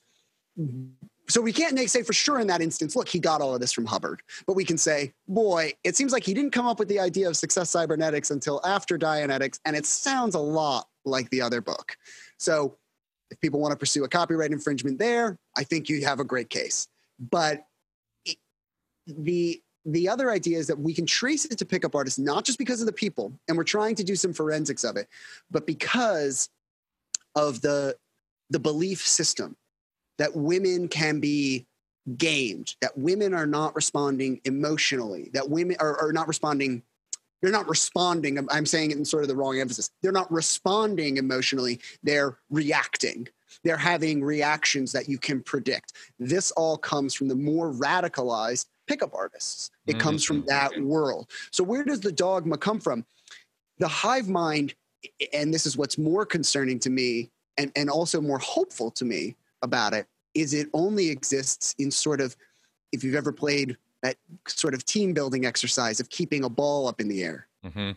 So we can't say for sure in that instance, look, he got all of this from Hubbard. But we can say, boy, it seems like he didn't come up with the idea of success cybernetics until after Dianetics, and it sounds a lot like the other book. So if people want to pursue a copyright infringement there, I think you have a great case. But the the other idea is that we can trace it to pickup artists not just because of the people, and we're trying to do some forensics of it, but because of the the belief system that women can be gamed, that women are not responding emotionally, that women are, are not responding. They're not responding. I'm saying it in sort of the wrong emphasis. They're not responding emotionally. They're reacting. They're having reactions that you can predict. This all comes from the more radicalized pickup artists. It mm-hmm. comes from that world. So, where does the dogma come from? The hive mind, and this is what's more concerning to me and, and also more hopeful to me about it, is it only exists in sort of, if you've ever played that sort of team building exercise of keeping a ball up in the air. Mm-hmm.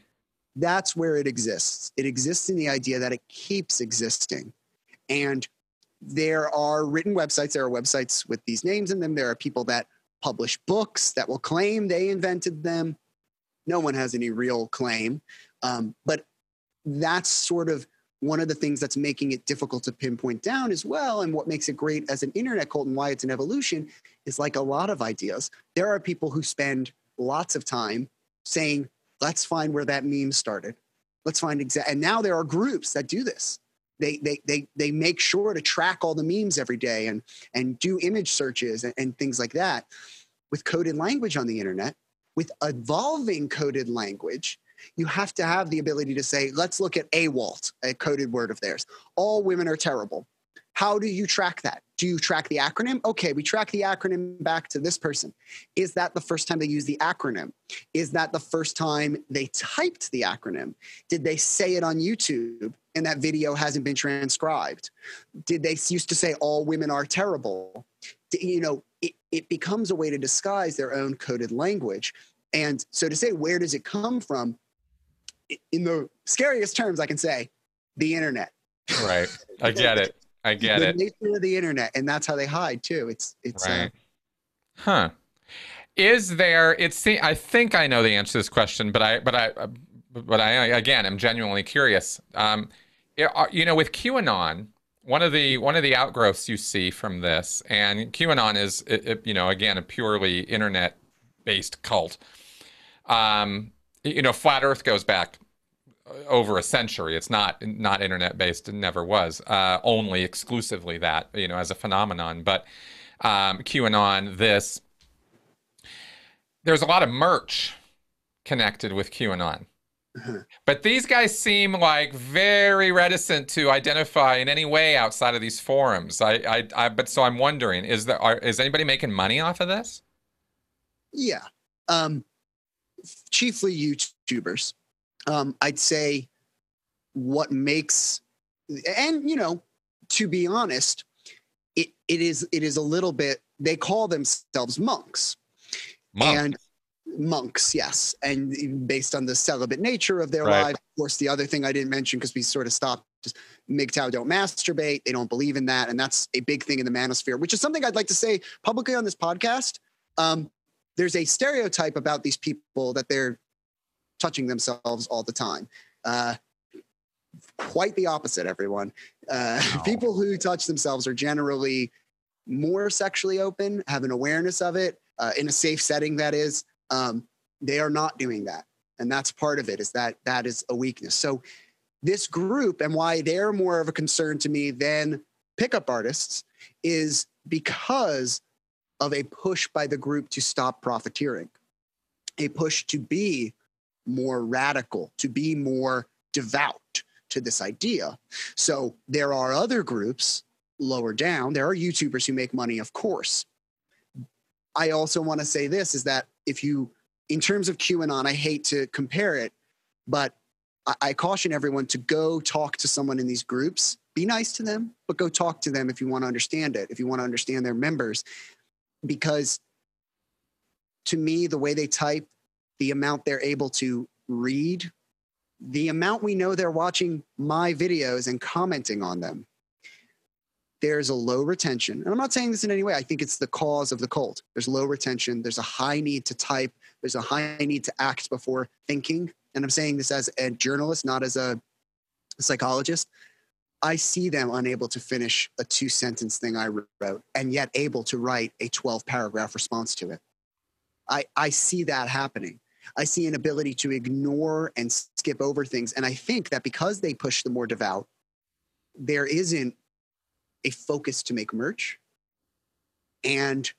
That's where it exists. It exists in the idea that it keeps existing. And there are written websites, there are websites with these names in them. There are people that publish books that will claim they invented them. No one has any real claim. Um, but that's sort of one of the things that's making it difficult to pinpoint down as well. And what makes it great as an internet cult and why it's an evolution is like a lot of ideas. There are people who spend lots of time saying, let's find where that meme started. Let's find exact. And now there are groups that do this they they they they make sure to track all the memes every day and and do image searches and, and things like that with coded language on the internet with evolving coded language you have to have the ability to say let's look at AWALT a coded word of theirs all women are terrible how do you track that? Do you track the acronym? Okay, we track the acronym back to this person. Is that the first time they use the acronym? Is that the first time they typed the acronym? Did they say it on YouTube and that video hasn't been transcribed? Did they used to say all women are terrible? You know, it, it becomes a way to disguise their own coded language. And so to say, where does it come from? In the scariest terms, I can say, the internet. Right. I get it. I get the it. nature of the internet, and that's how they hide too. It's it's uh, right. Uh, huh. Is there? It's. I think I know the answer to this question, but I, but I, but I again, I'm genuinely curious. Um, uh, you know, with QAnon, one of the one of the outgrowths you see from this, and QAnon is, it, it, you know, again, a purely internet-based cult. Um, you know, flat Earth goes back over a century. It's not not internet based. It never was. Uh, only exclusively that you know as a phenomenon. But um, QAnon, this there's a lot of merch connected with QAnon. Mm-hmm. But these guys seem like very reticent to identify in any way outside of these forums. I, I, I but so I'm wondering, is there are, is anybody making money off of this? Yeah, um, chiefly YouTubers um, I'd say what makes, and you know, to be honest, it, it is it is a little bit. They call themselves monks, Monk. and monks, yes, and based on the celibate nature of their right. lives. Of course, the other thing I didn't mention because we sort of stopped. Just MGTOW don't masturbate. They don't believe in that, and that's a big thing in the manosphere, which is something I'd like to say publicly on this podcast. Um, there's a stereotype about these people that they're touching themselves all the time. Uh, quite the opposite, everyone. Uh, wow. People who touch themselves are generally more sexually open, have an awareness of it uh, in a safe setting. That is, um, they are not doing that, and that's part of it. Is that that is a weakness. So this group and why they're more of a concern to me than pickup artists is because of a push by the group to stop profiteering, a push to be more radical, to be more devout to this idea. So there are other groups lower down. There are YouTubers who make money, of course. I also want to say this is that if you, in terms of QAnon, I hate to compare it, but I, I caution everyone to go talk to someone in these groups. Be nice to them, but go talk to them if you want to understand it, if you want to understand their members. Because to me, the way they type, the amount they're able to read, the amount we know they're watching my videos and commenting on them, there's a low retention. And I'm not saying this in any way. I think it's the cause of the cult. There's low retention. There's a high need to type. There's a high need to act before thinking. And I'm saying this as a journalist, not as a psychologist. I see them unable to finish a two sentence thing I wrote and yet able to write a 12 paragraph response to it. I, I see that happening. I see an ability to ignore and skip over things. And I think that because they push the more devout, there isn't a focus to make merch. And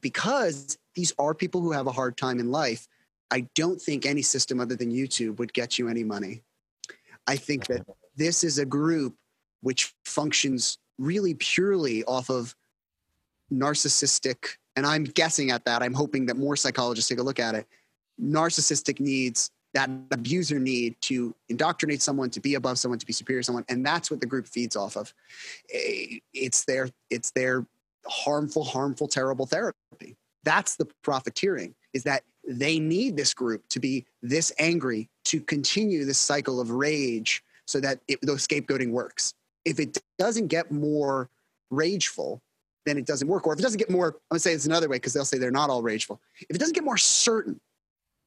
because these are people who have a hard time in life, I don't think any system other than YouTube would get you any money. I think that this is a group which functions really purely off of narcissistic, and I'm guessing at that. I'm hoping that more psychologists take a look at it. Narcissistic needs, that abuser need to indoctrinate someone, to be above someone, to be superior to someone, and that's what the group feeds off of. Eh, it's their, it's their harmful, harmful, terrible therapy. That's the profiteering. Is that they need this group to be this angry to continue this cycle of rage so that it, the scapegoating works. If it doesn't get more rageful, then it doesn't work. Or if it doesn't get more, I'm gonna say it's another way because they'll say they're not all rageful. If it doesn't get more certain,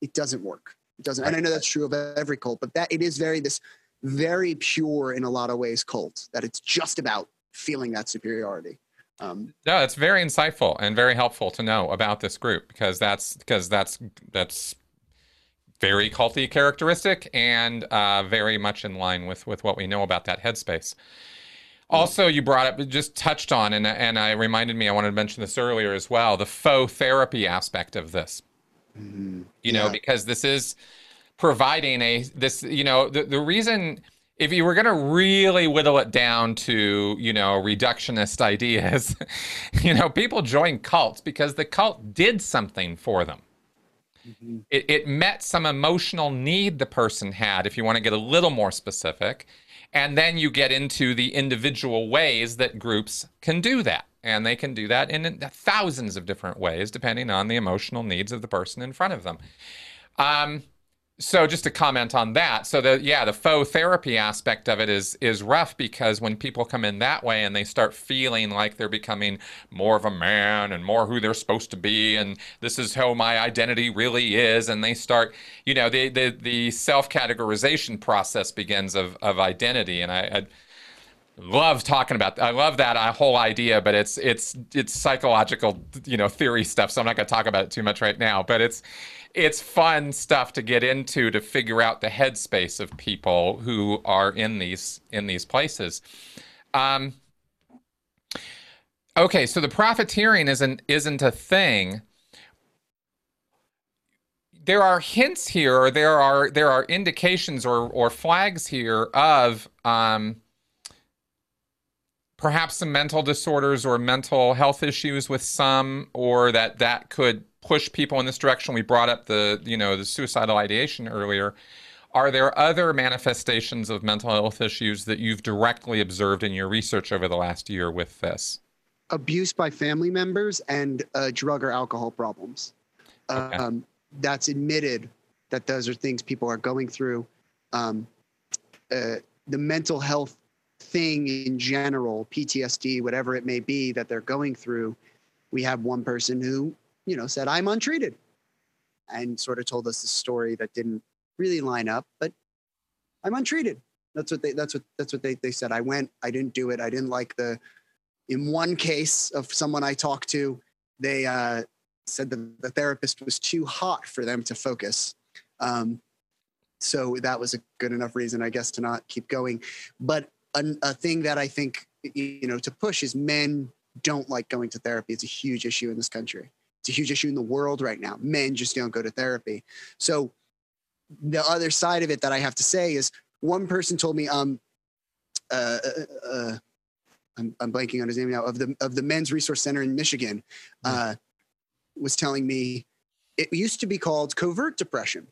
it doesn't work. It doesn't. And I know that's true of every cult, but that it is very this very pure in a lot of ways cult that it's just about feeling that superiority. Um, no, it's very insightful and very helpful to know about this group because that's because that's that's very culty characteristic and uh, very much in line with with what we know about that headspace. Also, you brought up, just touched on, and and I reminded me I wanted to mention this earlier as well, the faux therapy aspect of this. Mm-hmm. You know, yeah. because this is providing a this. You know, the the reason if you were going to really whittle it down to, you know, reductionist ideas, you know, people join cults because the cult did something for them. Mm-hmm. It, it met some emotional need the person had, if you want to get a little more specific. And then you get into the individual ways that groups can do that. And they can do that in thousands of different ways, depending on the emotional needs of the person in front of them. Um, so just to comment on that so the yeah the faux therapy aspect of it is is rough because when people come in that way and they start feeling like they're becoming more of a man and more who they're supposed to be and this is how my identity really is and they start you know the the, the self-categorization process begins of of identity. And I, I love talking about i love that uh, whole idea but it's it's it's psychological you know theory stuff so i'm not going to talk about it too much right now but it's it's fun stuff to get into to figure out the headspace of people who are in these in these places. Um, okay, so the profiteering isn't isn't a thing. There are hints here, or there are there are indications or or flags here of um, perhaps some mental disorders or mental health issues with some, or that that could push people in this direction. We brought up the, you know, the suicidal ideation earlier. Are there other manifestations of mental health issues that you've directly observed in your research over the last year with this? Abuse by family members and uh, drug or alcohol problems. Okay. Um, that's admitted that those are things people are going through. Um, uh, the mental health thing in general, PTSD, whatever it may be that they're going through. We have one person who you know, said, I'm untreated and sort of told us a story that didn't really line up, but I'm untreated. That's what they, that's what, that's what they, they said. I went, I didn't do it. I didn't like the, in one case of someone I talked to, they uh, said that the therapist was too hot for them to focus. Um, so that was a good enough reason, I guess, to not keep going. But a, a thing that I think you know to push is men don't like going to therapy. It's a huge issue in this country. It's a huge issue in the world right now. Men just don't go to therapy. So the other side of it that I have to say is one person told me, um, uh, uh, uh I'm, I'm, blanking on his name now of the of the Men's Resource Center in Michigan, uh, was telling me it used to be called covert depression,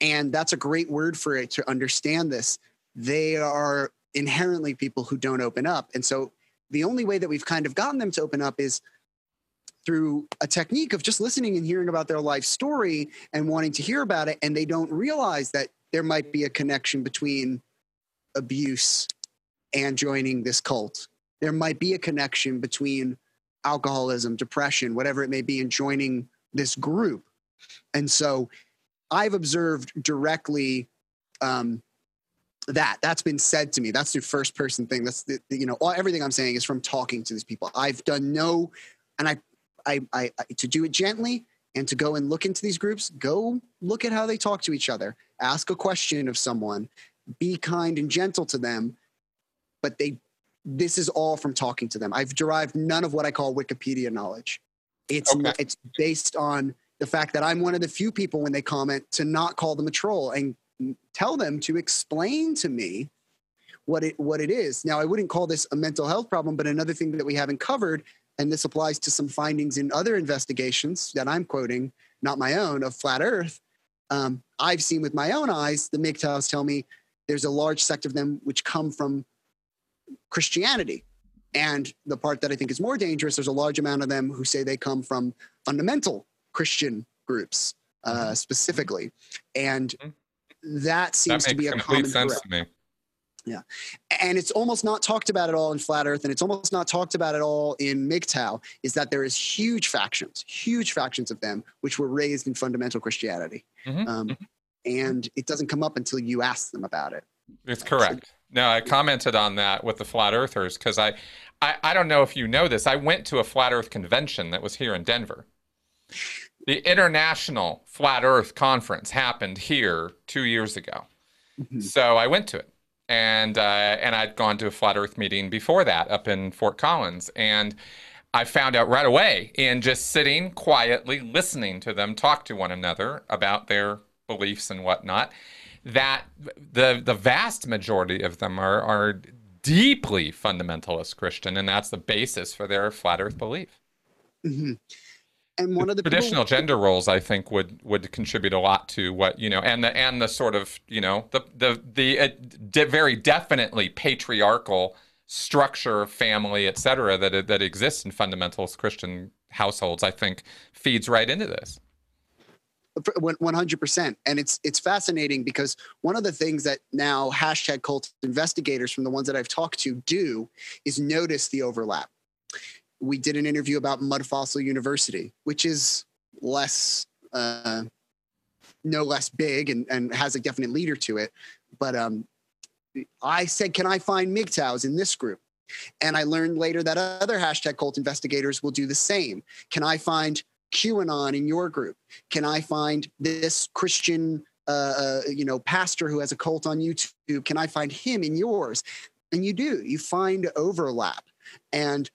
and that's a great word for it to understand this. They are inherently people who don't open up, and so the only way that we've kind of gotten them to open up is through a technique of just listening and hearing about their life story and wanting to hear about it. And they don't realize that there might be a connection between abuse and joining this cult. There might be a connection between alcoholism depression whatever it may be and joining this group. And so i've observed directly um, that. That's been said to me. That's the first person thing. That's the, you know all, everything i'm saying is from talking to these people. I've done no and I, I i i to do it gently and to go and look into these groups go look at how they talk to each other ask a question of someone be kind and gentle to them but they this is all from talking to them. I've derived none of what i call wikipedia knowledge. It's okay. it's based on the fact that i'm one of the few people when they comment to not call them a troll and tell them to explain to me what it what it is. Now, I wouldn't call this a mental health problem, but another thing that we haven't covered, and this applies to some findings in other investigations that I'm quoting, not my own, of flat Earth. Um, I've seen with my own eyes the MGTOWs tell me there's a large sect of them which come from Christianity. And the part that I think is more dangerous, there's a large amount of them who say they come from fundamental Christian groups uh, mm-hmm. specifically. And mm-hmm that seems that to be a complete common sense to me. Yeah. And it's almost not talked about at all in Flat Earth, and it's almost not talked about at all in MGTOW, is that there is huge factions, huge factions of them, which were raised in fundamental Christianity. Mm-hmm. Um, mm-hmm. and it doesn't come up until you ask them about it. It's correct. So, no, I commented on that with the Flat Earthers because I, I, I don't know if you know this. I went to a Flat Earth convention that was here in Denver the International Flat Earth Conference happened here two years ago. Mm-hmm. So I went to it. And uh, and I'd gone to a flat Earth meeting before that up in Fort Collins, and I found out right away in just sitting quietly listening to them talk to one another about their beliefs and whatnot that the the vast majority of them are are deeply fundamentalist Christian, and that's the basis for their flat Earth belief. Mm-hmm and one of the traditional people, gender roles i think would would contribute a lot to what you know and the and the sort of you know the the the uh, de- very definitely patriarchal structure of family et cetera that that exists in fundamentalist christian households i think feeds right into this. 100% and it's it's fascinating because one of the things that now hashtag cult investigators from the ones that i've talked to do is notice the overlap we did an interview about Mud Fossil University, which is less, uh, no less big and, and has a definite leader to it. But um, I said, can I find MGTOWs in this group? And I learned later that other hashtag cult investigators will do the same. Can I find QAnon in your group? Can I find this Christian, uh, uh, you know, pastor who has a cult on YouTube? Can I find him in yours? And you do. You find overlap. And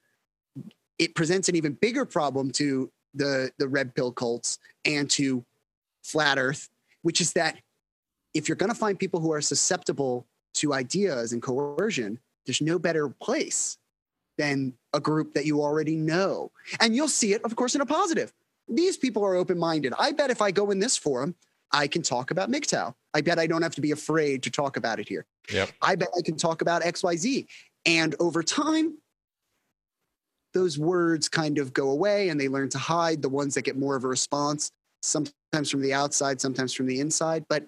it presents an even bigger problem to the the red pill cults and to flat earth which is that if you're going to find people who are susceptible to ideas and coercion there's no better place than a group that you already know. And you'll see it of course in a positive. These people are open-minded. I bet if i go in this forum i can talk about MGTOW. i bet i don't have to be afraid to talk about it here. Yep. i bet i can talk about xyz and over time those words kind of go away and they learn to hide the ones that get more of a response sometimes from the outside sometimes from the inside. But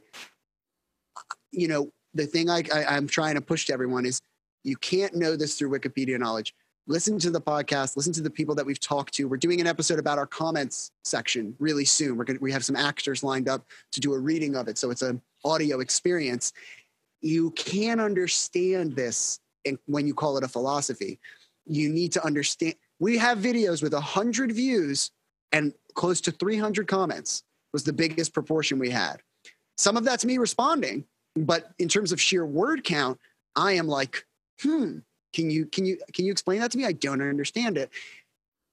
you know the thing I, I i'm trying to push to everyone is you can't know this through wikipedia knowledge. Listen to the podcast listen to the people that we've talked to. We're doing an episode about our comments section really soon. We're to we have some actors lined up to do a reading of it so it's an audio experience. You can understand this when you call it a philosophy you need to understand. We have videos with 100 views and close to 300 comments was the biggest proportion we had. some of that's me responding, but in terms of sheer word count, I am like, hmm, can you can you can you explain that to me? I don't understand it.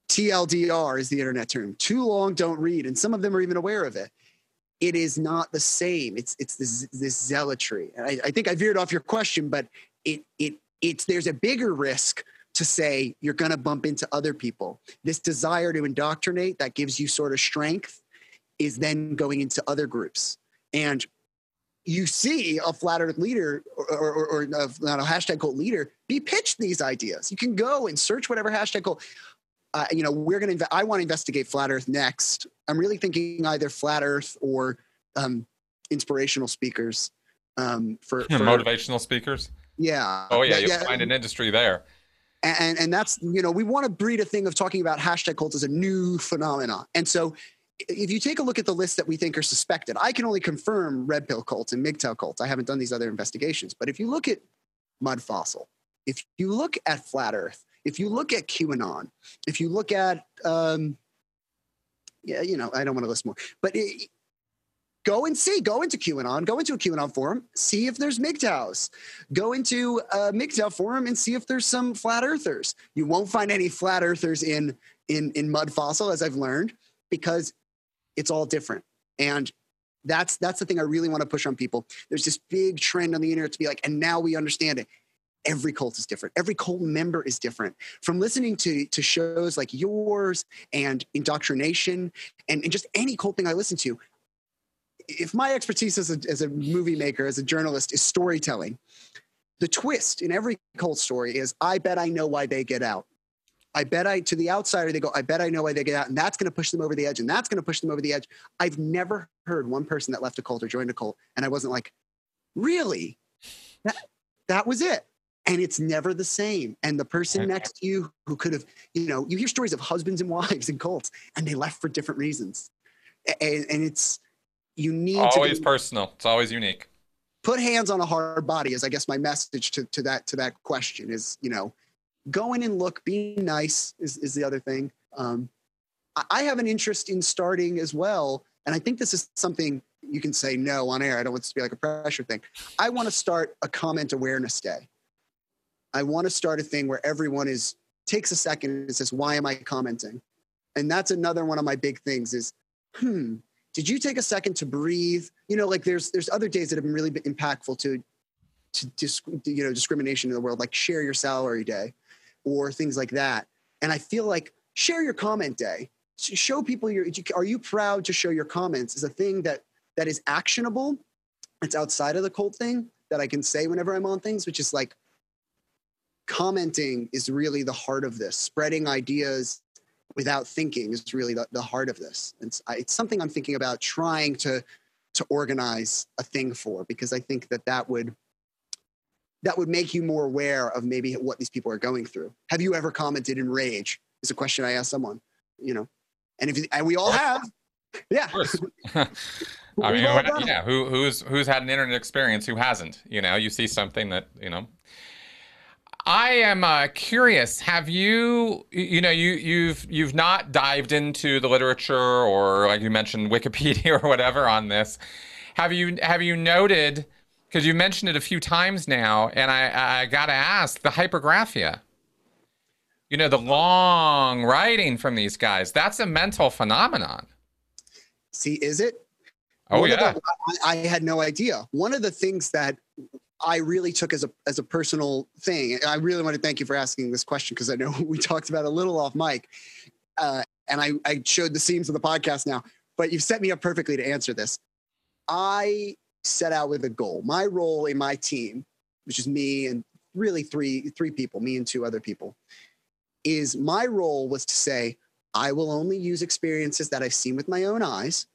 TLDR is the internet term. Too long, don't read, and some of them are even aware of it. It is not the same. It's it's this this zealotry. I, I think I veered off your question, but it it it's there's a bigger risk to say you're going to bump into other people. This desire to indoctrinate that gives you sort of strength is then going into other groups. And you see a flat earth leader or, or, or not a hashtag cult leader be pitched these ideas. You can go and search whatever hashtag cult. Uh, you know, we're going to, I want to investigate flat earth next. I'm really thinking either flat earth or um, inspirational speakers um, for, for motivational speakers. Yeah. Oh yeah, you'll yeah. find an industry there. And, and that's you know we want to breed a thing of talking about hashtag cults as a new phenomenon. And so if you take a look at the list that we think are suspected, I can only confirm red pill cults and MGTOW cults. I haven't done these other investigations. But if you look at Mud Fossil, if you look at Flat Earth, if you look at QAnon, if you look at, um, yeah, you know, I don't want to list more, but it, go and see, go into QAnon, go into a QAnon forum, see if there's MGTOWs. Go into a MGTOW forum and see if there's some flat earthers. You won't find any flat earthers in in in Mud Fossil, as I've learned, because it's all different. And that's that's the thing I really want to push on people. There's this big trend on the internet to be like, and now we understand it. Every cult is different. Every cult member is different. From listening to, to shows like yours and indoctrination and, and just any cult thing I listen to, if my expertise as a, as a movie maker, as a journalist, is storytelling, the twist in every cult story is I bet I know why they get out. I bet I, to the outsider, they go, I bet I know why they get out. And that's going to push them over the edge. And that's going to push them over the edge. I've never heard one person that left a cult or joined a cult. And I wasn't like, really? That, that was it. And it's never the same. And the person next to you who could have, you know, you hear stories of husbands and wives in cults and they left for different reasons. And, and it's, you need always be, personal. It's always unique. Put hands on a hard body is, I guess, my message to, to that, to that question is, you know, go in and look, be nice is, is the other thing. Um, I have an interest in starting as well. And I think this is something you can say no on air. I don't want this to be like a pressure thing. I want to start a comment awareness day. I want to start a thing where everyone is takes a second and says, why am I commenting? And that's another one of my big things is, hmm, did you take a second to breathe? You know, like there's there's other days that have been really impactful to to, you know discrimination in the world, like share your salary day or things like that. And I feel like share your comment day. Show people your are you proud to show your comments is a thing that that is actionable. It's outside of the cult thing that I can say whenever I'm on things, which is like commenting is really the heart of this. Spreading ideas without thinking is really the, the heart of this. It's, it's something I'm thinking about trying to to organize a thing for because I think that that would that would make you more aware of maybe what these people are going through. Have you ever commented in rage? Is a question I asked someone, you know, and if and we all have, yeah. I mean, yeah. Who who's who's had an internet experience? Who hasn't? You know, you see something that you know. I am uh, curious. Have you, you know, you you've you've not dived into the literature or like you mentioned Wikipedia or whatever on this. Have you have you noted? because you mentioned it a few times now, and I, I got to ask the hypergraphia. You know, the long writing from these guys, that's a mental phenomenon. See, is it? Oh, One yeah. The, I, I had no idea. One of the things that I really took as a as a personal thing. I really want to thank you for asking this question because I know we talked about a little off mic, uh, and I, I showed the seams of the podcast now. But you've set me up perfectly to answer this. I set out with a goal. My role in my team, which is me and really three three people, me and two other people, is my role was to say, I will only use experiences that I've seen with my own eyes.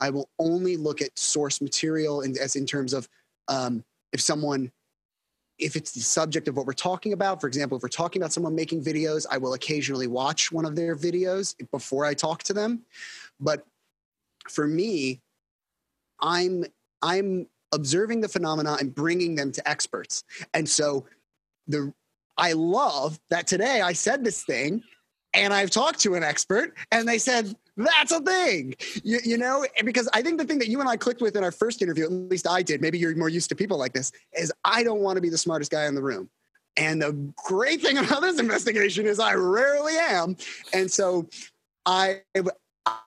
I will only look at source material in, as in terms of um, if someone, if it's the subject of what we're talking about. For example, if we're talking about someone making videos, I will occasionally watch one of their videos before I talk to them. But for me, I'm I'm observing the phenomena and bringing them to experts. And so the I love that today I said this thing and I've talked to an expert and they said, that's a thing. You, you know, because I think the thing that you and I clicked with in our first interview, at least I did, maybe you're more used to people like this, is I don't want to be the smartest guy in the room. And the great thing about this investigation is I rarely am. And so I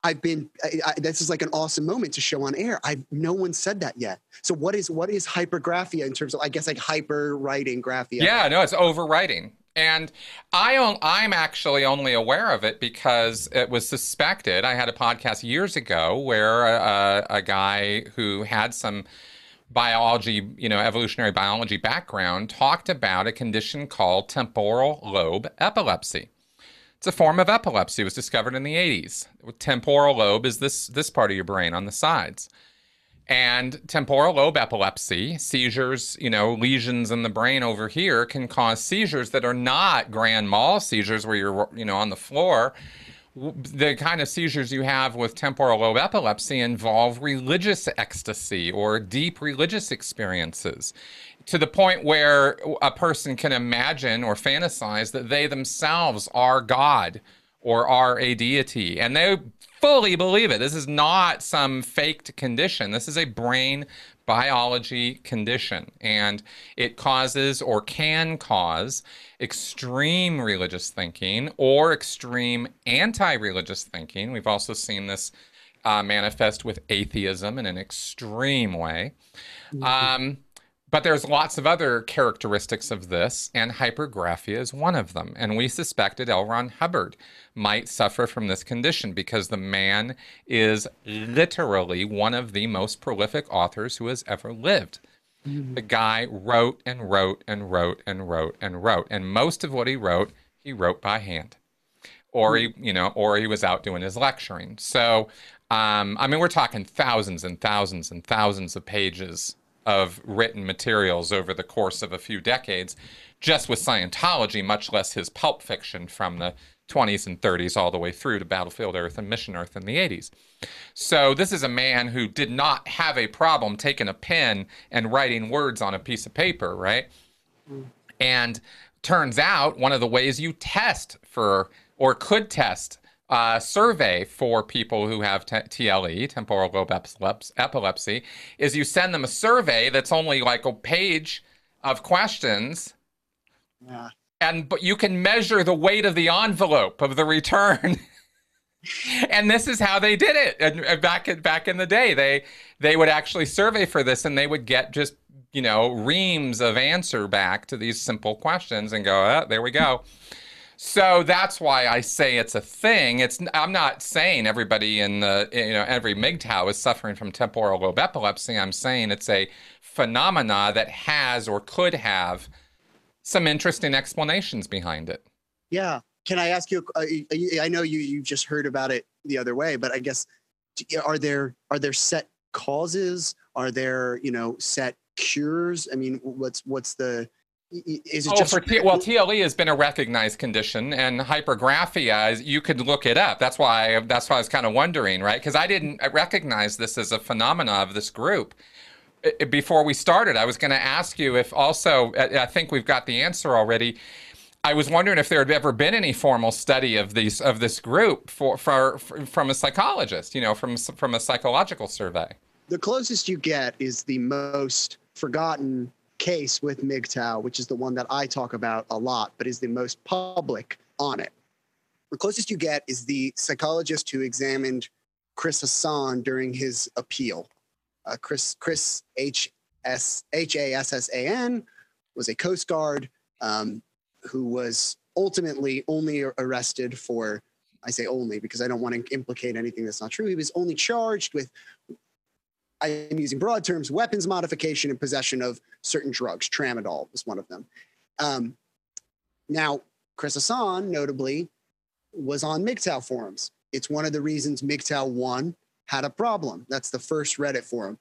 I've been. I, I, this is like an awesome moment to show on air. I no one said that yet. So what is what is hypergraphia in terms of I guess like hyper writing graphia? Yeah, no, it's overwriting. And I I'm actually only aware of it because it was suspected. I had a podcast years ago where a, a guy who had some biology, you know, evolutionary biology background talked about a condition called temporal lobe epilepsy. It's a form of epilepsy. It was discovered in the 80s. Temporal lobe is this this part of your brain on the sides. And temporal lobe epilepsy, seizures, you know, lesions in the brain over here can cause seizures that are not grand mal seizures where you're, you know, on the floor. The kind of seizures you have with temporal lobe epilepsy involve religious ecstasy or deep religious experiences to the point where a person can imagine or fantasize that they themselves are God or are a deity. And they fully believe it. This is not some faked condition. This is a brain biology condition. And it causes or can cause extreme religious thinking or extreme anti religious thinking. We've also seen this uh, manifest with atheism in an extreme way. Mm-hmm. Um, but there's lots of other characteristics of this, and hypergraphia is one of them. And we suspected L. Ron Hubbard might suffer from this condition because the man is literally one of the most prolific authors who has ever lived. Mm-hmm. The guy wrote and wrote and wrote and wrote and wrote. And most of what he wrote, he wrote by hand. Or he, you know, or he was out doing his lecturing. So um, I mean, we're talking thousands and thousands and thousands of pages of written materials over the course of a few decades, just with Scientology, much less his pulp fiction from the 20s and 30s all the way through to Battlefield Earth and Mission Earth in the 80s. So this is a man who did not have a problem taking a pen and writing words on a piece of paper, right? Mm. And turns out one of the ways you test for or could test uh, survey for people who have t- TLE, temporal lobe epilepsy, is you send them a survey that's only like a page of questions. Yeah. And but you can measure the weight of the envelope of the return. and this is how they did it. And back back in the day, they they would actually survey for this, and they would get just you know reams of answer back to these simple questions, and go, oh, there we go. So that's why I say it's a thing. It's I'm not saying everybody in the you know every MGTOW is suffering from temporal lobe epilepsy. I'm saying it's a phenomena that has or could have some interesting explanations behind it. Yeah. Can I ask you? Uh, I know you you just heard about it the other way, but I guess are there are there set causes? Are there you know set cures? I mean, what's what's the is it oh, just for T- well TLE has been a recognized condition and hypergraphia you could look it up. That's why that's why I was kind of wondering right? Because I didn't recognize this as a phenomena of this group. Before we started I was going to ask you if also I think we've got the answer already. I was wondering if there had ever been any formal study of these of this group for, for, for from a psychologist you know from from a psychological survey. The closest you get is the most forgotten case with MGTOW, which is the one that I talk about a lot, but is the most public on it. The closest you get is the psychologist who examined Chris Hasson during his appeal. Uh, Chris Chris H S H A S S A N was a Coast Guard um, who was ultimately only arrested for I say only because I don't want to implicate anything that's not true. He was only charged with I'm using broad terms, weapons modification and possession of certain drugs. Tramadol was one of them. Um, now, Chris Hasson, notably, was on MGTOW forums. It's one of the reasons MGTOW 1 had a problem. That's the first Reddit forum.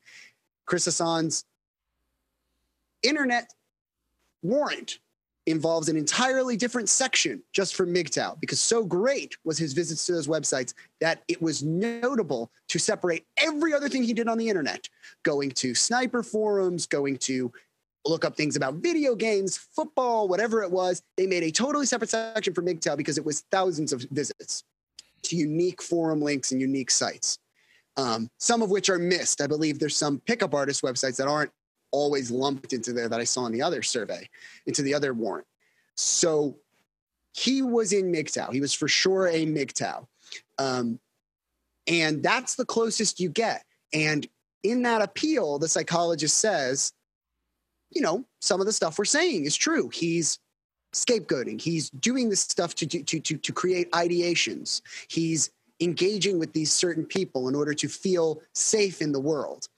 Chris Hasson's internet warrant involves an entirely different section just for MGTOW because so great was his visits to those websites that it was notable to separate every other thing he did on the internet, going to sniper forums, going to look up things about video games, football, whatever it was. They made a totally separate section for MGTOW because it was thousands of visits. to unique forum links and unique sites, um, some of which are missed. I believe there's some pickup artist websites that aren't always lumped into there that I saw in the other survey, into the other warrant. So he was in MGTOW. He was for sure a MGTOW. Um, and that's the closest you get. And in that appeal, the psychologist says, you know, some of the stuff we're saying is true. He's scapegoating. He's doing this stuff to, to, to, to create ideations. He's engaging with these certain people in order to feel safe in the world.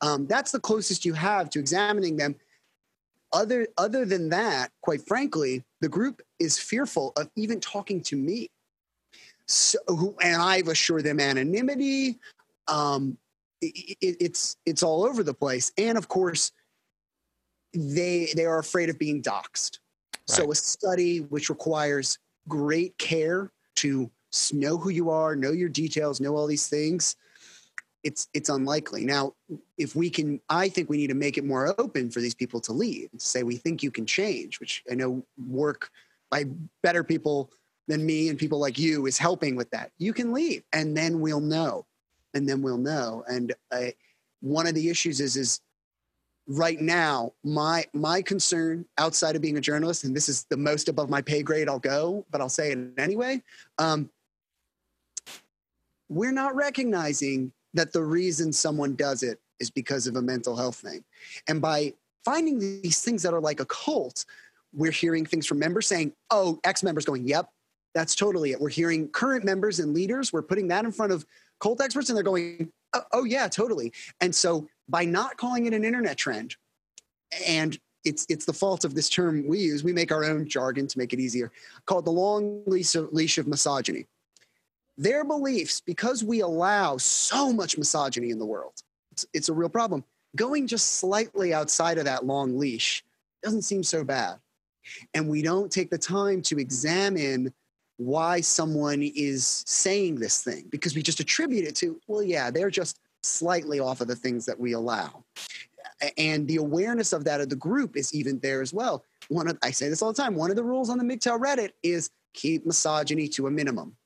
Um, that's the closest you have to examining them. Other, other than that, quite frankly, the group is fearful of even talking to me. So, and I've assured them anonymity. Um, it, it's it's all over the place, and of course, they they are afraid of being doxxed. Right. So a study which requires great care to know who you are, know your details, know all these things, it's it's unlikely. Now, if we can, I think we need to make it more open for these people to leave. Say we think you can change, which I know work by better people than me and people like you is helping with that. You can leave, and then we'll know, and then we'll know. And I, one of the issues is is right now my my concern outside of being a journalist and this is the most above my pay grade i'll go but i'll say it anyway um, we're not recognizing that the reason someone does it is because of a mental health thing. And by finding these things that are like a cult we're hearing things from members saying oh ex members going yep that's totally it. We're hearing current members and leaders we're putting that in front of cult experts and they're going oh, oh yeah totally. And so by not calling it an internet trend and it's it's the fault of this term we use we make our own jargon to make it easier called the long leash of, leash of misogyny their beliefs because we allow so much misogyny in the world it's, it's a real problem going just slightly outside of that long leash doesn't seem so bad and we don't take the time to examine why someone is saying this thing because we just attribute it to well yeah they're just slightly off of the things that we allow. And the awareness of that of the group is even there as well. One of I say this all the time. One of the rules on the MGTOW Reddit is keep misogyny to a minimum.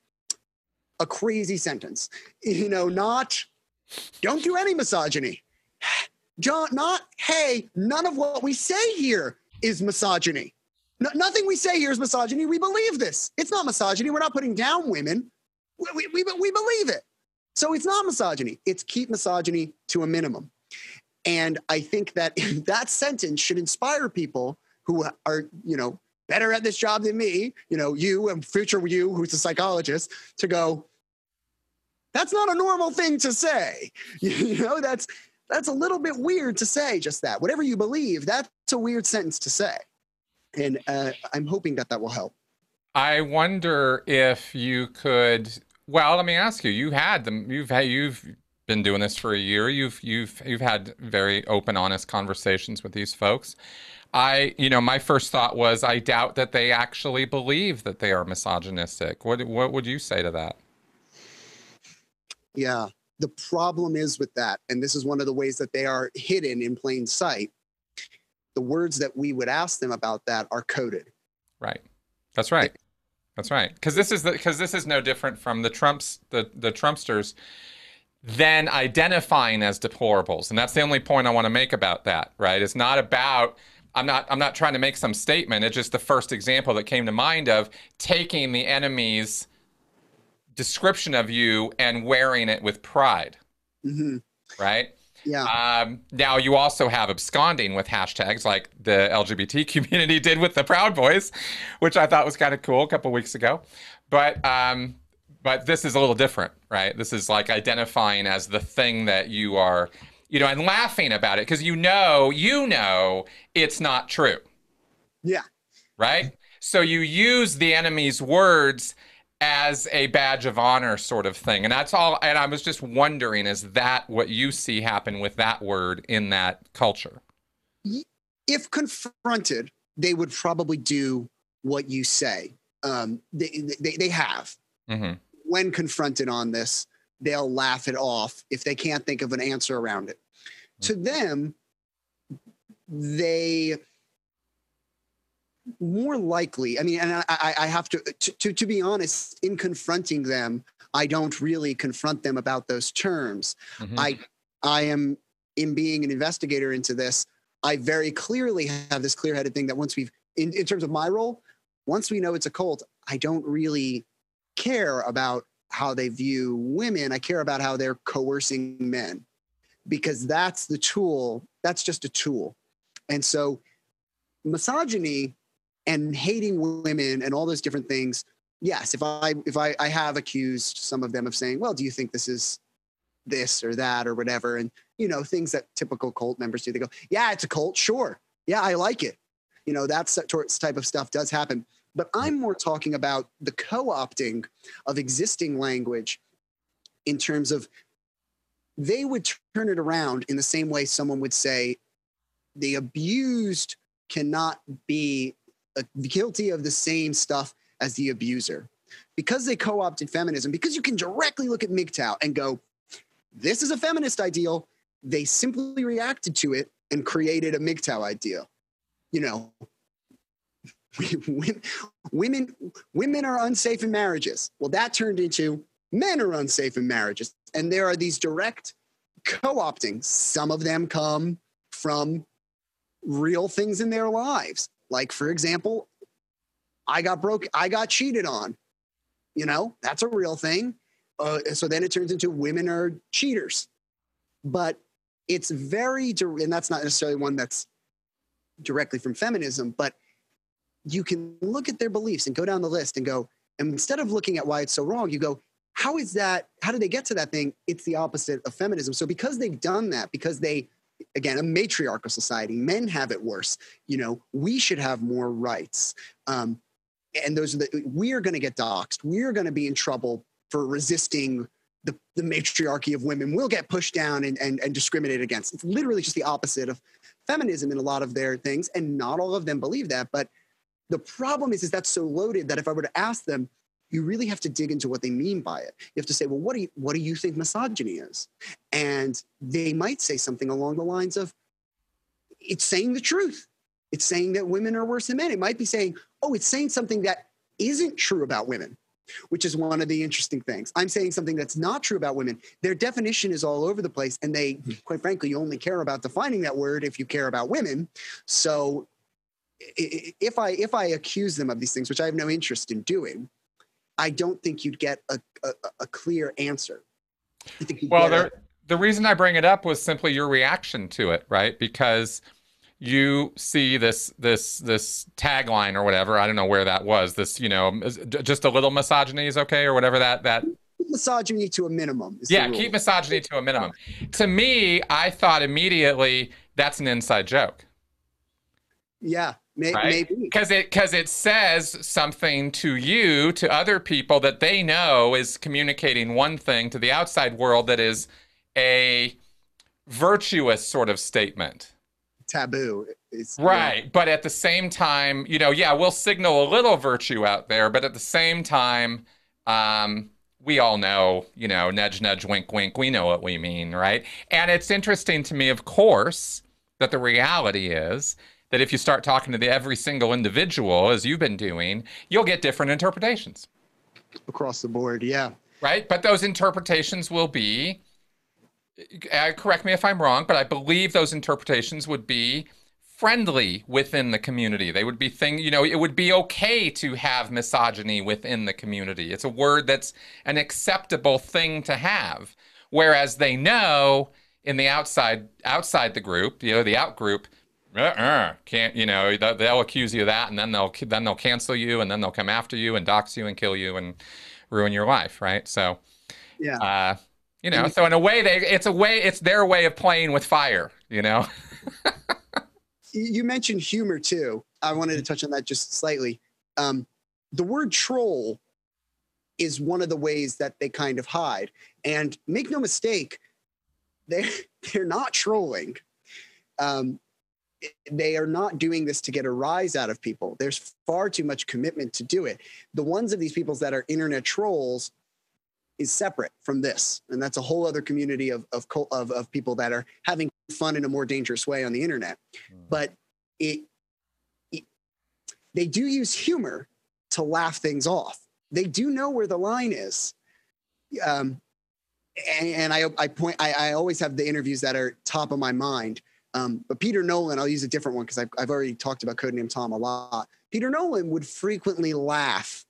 A crazy sentence. You know, not don't do any misogyny. John, not hey, none of what we say here is misogyny. No, nothing we say here is misogyny. We believe this. It's not misogyny. We're not putting down women. We, we, we, we believe it. So it's not misogyny. It's keep misogyny to a minimum. And I think that that sentence should inspire people who are, you know, better at this job than me, you know, you and future you, who's a psychologist, to go, that's not a normal thing to say. You know, that's that's a little bit weird to say just that. Whatever you believe, that's a weird sentence to say. And uh, I'm hoping that that will help. I wonder if you could well, let me ask you. You had them. You've had. You've been doing this for a year. You've you've you've had very open, honest conversations with these folks. I, you know, my first thought was I doubt that they actually believe that they are misogynistic. What what would you say to that? Yeah, the problem is with that, and this is one of the ways that they are hidden in plain sight. The words that we would ask them about that are coded. Right. That's right. That's right. Because this is because this is no different from the Trumps, the the Trumpsters, then identifying as deplorables, and that's the only point I want to make about that. Right? It's not about. I'm not. I'm not trying to make some statement. It's just the first example that came to mind of taking the enemy's description of you and wearing it with pride. Mm-hmm. Right. Yeah. Um, now you also have absconding with hashtags like the LGBT community did with the Proud Boys, which I thought was kind of cool a couple weeks ago. But um, but this is a little different, right? This is like identifying as the thing that you are, you know, and laughing about it because you know, you know, it's not true. Yeah. Right. So you use the enemy's words as a badge of honor sort of thing. And that's all. And I was just wondering, is that what you see happen with that word in that culture? If confronted, they would probably do what you say. Um, they, they, they have. Mm-hmm. When confronted on this, they'll laugh it off if they can't think of an answer around it. Mm-hmm. To them, they more likely, I mean, and I, I have to, to, to, to be honest, in confronting them, I don't really confront them about those terms. Mm-hmm. I I am in being an investigator into this. I very clearly have this clear-headed thing that once we've in, in terms of my role, once we know it's a cult, I don't really care about how they view women. I care about how they're coercing men because that's the tool. That's just a tool. And so misogyny and hating women and all those different things yes if i if i i have accused some of them of saying well do you think this is this or that or whatever? And you know things that typical cult members do they go yeah it's a cult sure. Yeah i like it. You know that type of stuff does happen. But i'm more talking about the co-opting of existing language in terms of they would turn it around in the same way someone would say the abused cannot be Uh, guilty of the same stuff as the abuser. Because they co opted feminism, because you can directly look at MGTOW and go, this is a feminist ideal, they simply reacted to it and created a MGTOW ideal. You know, women, women are unsafe in marriages. Well, that turned into men are unsafe in marriages. And there are these direct co opting. Some of them come from real things in their lives. Like, for example, I got broke, I got cheated on. You know, that's a real thing. Uh, so then it turns into women are cheaters. But it's very, and that's not necessarily one that's directly from feminism, but you can look at their beliefs and go down the list and go, and instead of looking at why it's so wrong, you go, how is that? How did they get to that thing? It's the opposite of feminism. So because they've done that, because they again a matriarchal society. Men have it worse. You know we should have more rights. Um, and those are the we are going to get doxxed. We're going to be in trouble for resisting the, the matriarchy of women. We'll get pushed down and, and, and discriminated against. It's literally just the opposite of feminism in a lot of their things and not all of them believe that but the problem is is that's so loaded that if i were to ask them you really have to dig into what they mean by it. You have to say, well, what do you, what do you think misogyny is? And they might say something along the lines of, it's saying the truth. It's saying that women are worse than men. It might be saying, oh, it's saying something that isn't true about women, which is one of the interesting things. I'm saying something that's not true about women. Their definition is all over the place. And they, hmm. quite frankly, you only care about defining that word if you care about women. So if I if I accuse them of these things, which I have no interest in doing, I don't think you'd get a, a, a clear answer. well, there, the reason I bring it up was simply your reaction to it, right? Because you see this this this tagline or whatever i don't know where that was this you know just a little misogyny is okay or whatever that that misogyny to a minimum yeah keep misogyny to a minimum. To me i thought immediately that's an inside joke. Yeah Maybe, right? because it because it says something to you to other people that they know is communicating one thing to the outside world that is a virtuous sort of statement taboo it's, right yeah. but at the same time you know yeah we'll signal a little virtue out there but at the same time um, we all know you know nudge nudge wink wink we know what we mean right and it's interesting to me of course that the reality is that if you start talking to the every single individual as you've been doing, you'll get different interpretations. Across the board, yeah. Right? But those interpretations will be uh, correct me if I'm wrong, but I believe those interpretations would be friendly within the community. They would be thing, you know, it would be okay to have misogyny within the community. It's a word that's an acceptable thing to have. Whereas they know in the outside outside the group, you know, the out group, uh-uh. can't you know they'll accuse you of that and then they'll then they'll cancel you and then they'll come after you and dox you and kill you and ruin your life right? So yeah. uh, you know so in a way they it's a way it's their way of playing with fire you know? You mentioned humor too. I wanted to touch on that just slightly. Um, the word troll is one of the ways that they kind of hide. And make no mistake they they're not trolling. Um, they are not doing this to get a rise out of people. There's far too much commitment to do it. The ones of these people that are internet trolls is separate from this, and that's a whole other community of of of, of people that are having fun in a more dangerous way on the internet. Mm. But it, it, they do use humor to laugh things off. They do know where the line is. um, and, and I, I point, I, I always have the interviews that are top of my mind. Um, but Peter Nolan, I'll use a different one because I've, I've already talked about Codename Tom a lot. Peter Nolan would frequently laugh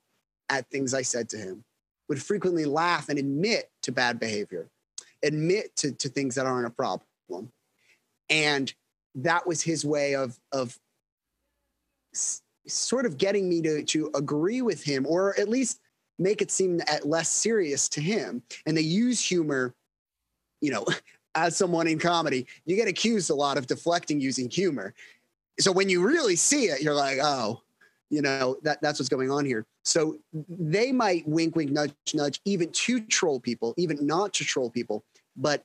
at things I said to him, would frequently laugh and admit to bad behavior, admit to, to things that aren't a problem. And that was his way of, of s- sort of getting me to, to agree with him or at least make it seem less serious to him. And they use humor, you know, as someone in comedy, you get accused a lot of deflecting using humor. So when you really see it, you're like, oh, you know, that, that's what's going on here. So they might wink, wink, nudge, nudge, even to troll people, even not to troll people, but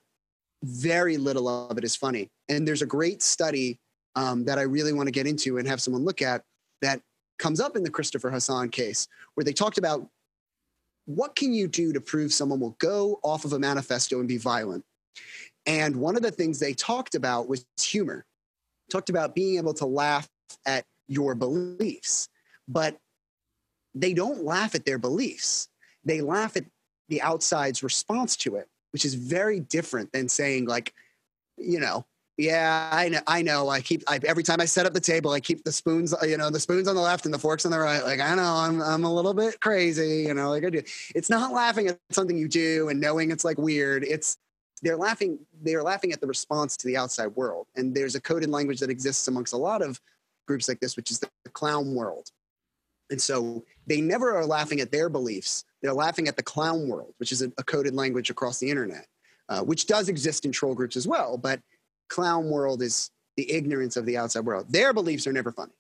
very little of it is funny. And there's a great study um, that I really want to get into and have someone look at that comes up in the Christopher Hasson case, where they talked about what can you do to prove someone will go off of a manifesto and be violent? And one of the things they talked about was humor. Talked about being able to laugh at your beliefs, but they don't laugh at their beliefs. They laugh at the outside's response to it, which is very different than saying like, you know, yeah, I know. I know. I keep I, every time I set up the table, I keep the spoons, uh, you know, the spoons on the left and the forks on the right. Like I know I'm I'm a little bit crazy, you know. Like I do. It's not laughing at something you do and knowing it's like weird. It's they're laughing. They're laughing at the response to the outside world. And there's a coded language that exists amongst a lot of groups like this, which is the, the clown world. And so they never are laughing at their beliefs. They're laughing at the clown world, which is a, a coded language across the internet, uh, which does exist in troll groups as well. But clown world is the ignorance of the outside world. Their beliefs are never funny.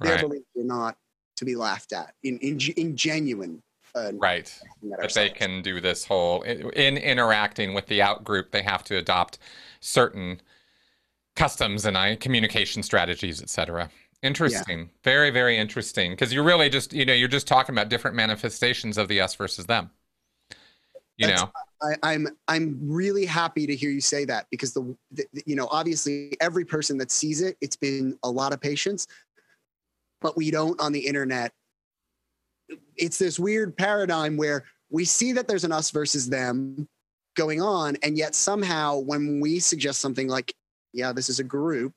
Their Right. beliefs are not to be laughed at in in, in genuine. Uh, Right. that they can do this whole in interacting with the out group, they have to adopt certain customs and I communication strategies, etc. Interesting. Very, very interesting. Because you're really just, you know, you're just talking about different manifestations of the us versus them. You That's- know, I, I'm I'm really happy to hear you say that because the, the you know obviously every person that sees it, it's been a lot of patience, but we don't on the internet. It's this weird paradigm where we see that there's an us versus them going on, and yet somehow when we suggest something like, "Yeah, this is a group,"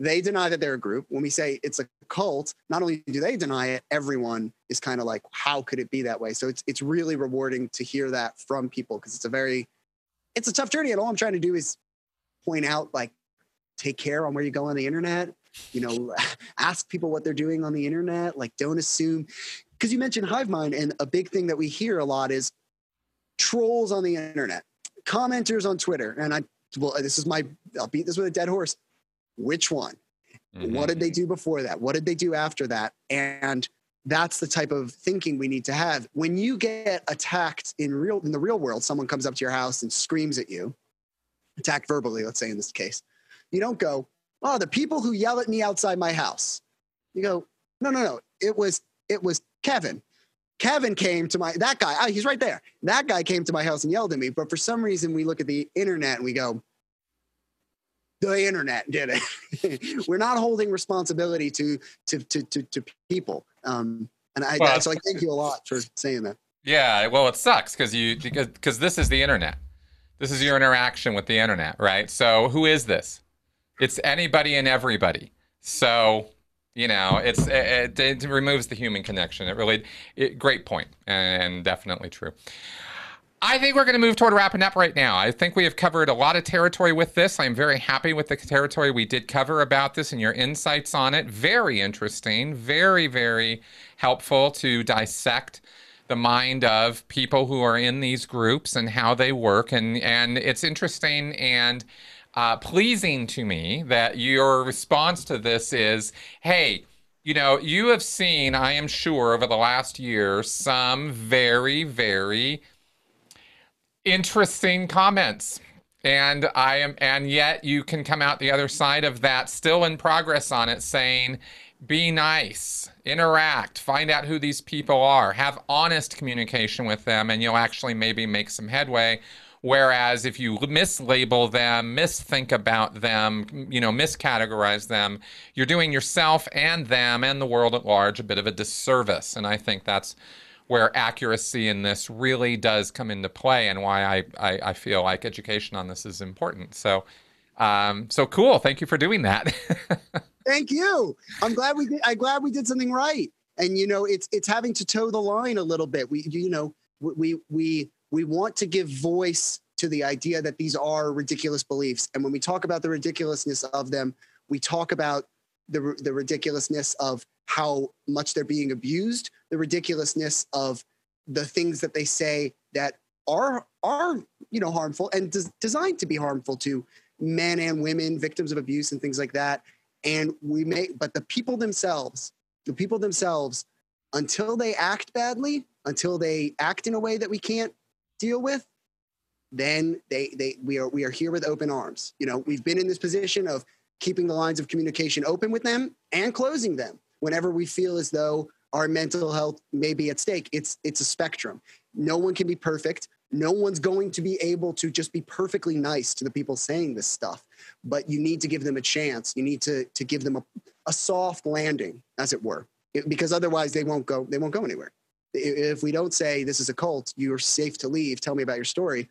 they deny that they're a group. When we say it's a cult, not only do they deny it, everyone is kind of like, how could it be that way? So it's it's really rewarding to hear that from people because it's a very it's a tough journey. And all I'm trying to do is point out like take care on where you go on the internet. You know, ask people what they're doing on the internet. Like don't assume because you mentioned HiveMind, and a big thing that we hear a lot is trolls on the internet, commenters on Twitter. And I well, this is my I'll beat this with a dead horse. Which one? Mhm. What did they do before that? What did they do after that? And that's the type of thinking we need to have. When you get attacked in real in the real world, someone comes up to your house and screams at you, attacked verbally, let's say in this case. You don't go, "Oh, the people who yell at me outside my house." You go, "No, no, no. It was it was Kevin. Kevin came to my that guy. Ah, he's right there. That guy came to my house and yelled at me." But for some reason we look at the internet and we go, the internet did it. We're not holding responsibility to to to to, to people. Um, and I Well, so I thank you a lot for saying that. Yeah, well, it sucks because you because because this is the internet. This is your interaction with the internet, right? So who is this? It's anybody and everybody. So you know, it's it, it removes the human connection. It really, it, great point, and definitely true. I think we're going to move toward wrapping up right now. I think we have covered a lot of territory with this. I'm very happy with the territory we did cover about this and your insights on it. Very interesting, very, very helpful to dissect the mind of people who are in these groups and how they work. And, and it's interesting and uh, pleasing to me that your response to this is hey, you know, you have seen, I am sure, over the last year, some very, very interesting comments. And i am and yet you can come out the other side of that still in progress on it saying be nice interact find out who these people are have honest communication with them and you'll actually maybe make some headway whereas if you mislabel them misthink about them you know miscategorize them you're doing yourself and them and the world at large a bit of a disservice and i think that's where accuracy in this really does come into play and why I, I, I feel like education on this is important. So, um, so cool. Thank you for doing that. Thank you. I'm glad we did. I'm glad we did something right. And you know, it's it's having to toe the line a little bit. We you know we we we want to give voice to the idea that these are ridiculous beliefs. And when we talk about the ridiculousness of them, we talk about the the ridiculousness of how much they're being abused, the ridiculousness of the things that they say that are are you know harmful and des- designed to be harmful to men and women, victims of abuse and things like that. And we may, but the people themselves, the people themselves, until they act badly, until they act in a way that we can't deal with, then they they we are we are here with open arms. You know, we've been in this position of keeping the lines of communication open with them and closing them whenever we feel as though our mental health may be at stake. It's it's a spectrum. No one can be perfect. No one's going to be able to just be perfectly nice to the people saying this stuff, but you need to give them a chance. You need to to give them a, a soft landing, as it were, it, because otherwise they won't go they won't go anywhere. If we don't say this is a cult, you're safe to leave. Tell me about your story.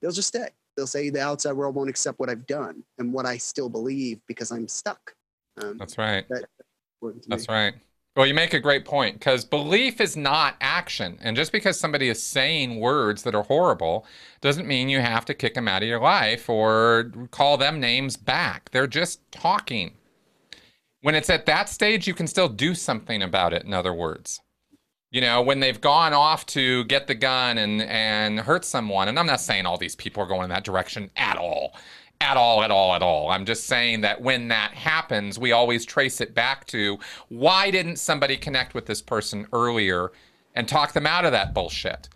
They'll just stay. They'll say the outside world won't accept what I've done and what I still believe because I'm stuck. Um, That's right. That, That's right. Well, you make a great point because belief is not action. And just because somebody is saying words that are horrible doesn't mean you have to kick them out of your life or call them names back. They're just talking. When it's at that stage, you can still do something about it, in other words. You know, when they've gone off to get the gun and, and hurt someone, and I'm not saying all these people are going in that direction at all at all, at all, at all. I'm just saying that when that happens, we always trace it back to why didn't somebody connect with this person earlier and talk them out of that bullshit?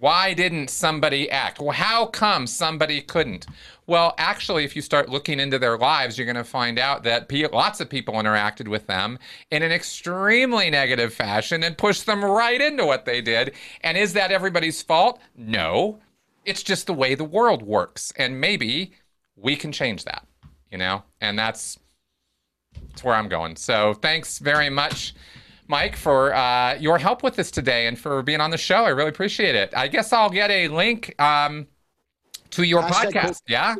Why didn't somebody act? Well, how come somebody couldn't? Well, actually, if you start looking into their lives, you're going to find out that lots of people interacted with them in an extremely negative fashion and pushed them right into what they did. And is that everybody's fault? No. It's just the way the world works. And maybe we can change that, you know, and that's that's where I'm going. So thanks very much, Mike, for uh, your help with this today and for being on the show. I really appreciate it. I guess I'll get a link um, to your Hashtag podcast. Cult, yeah.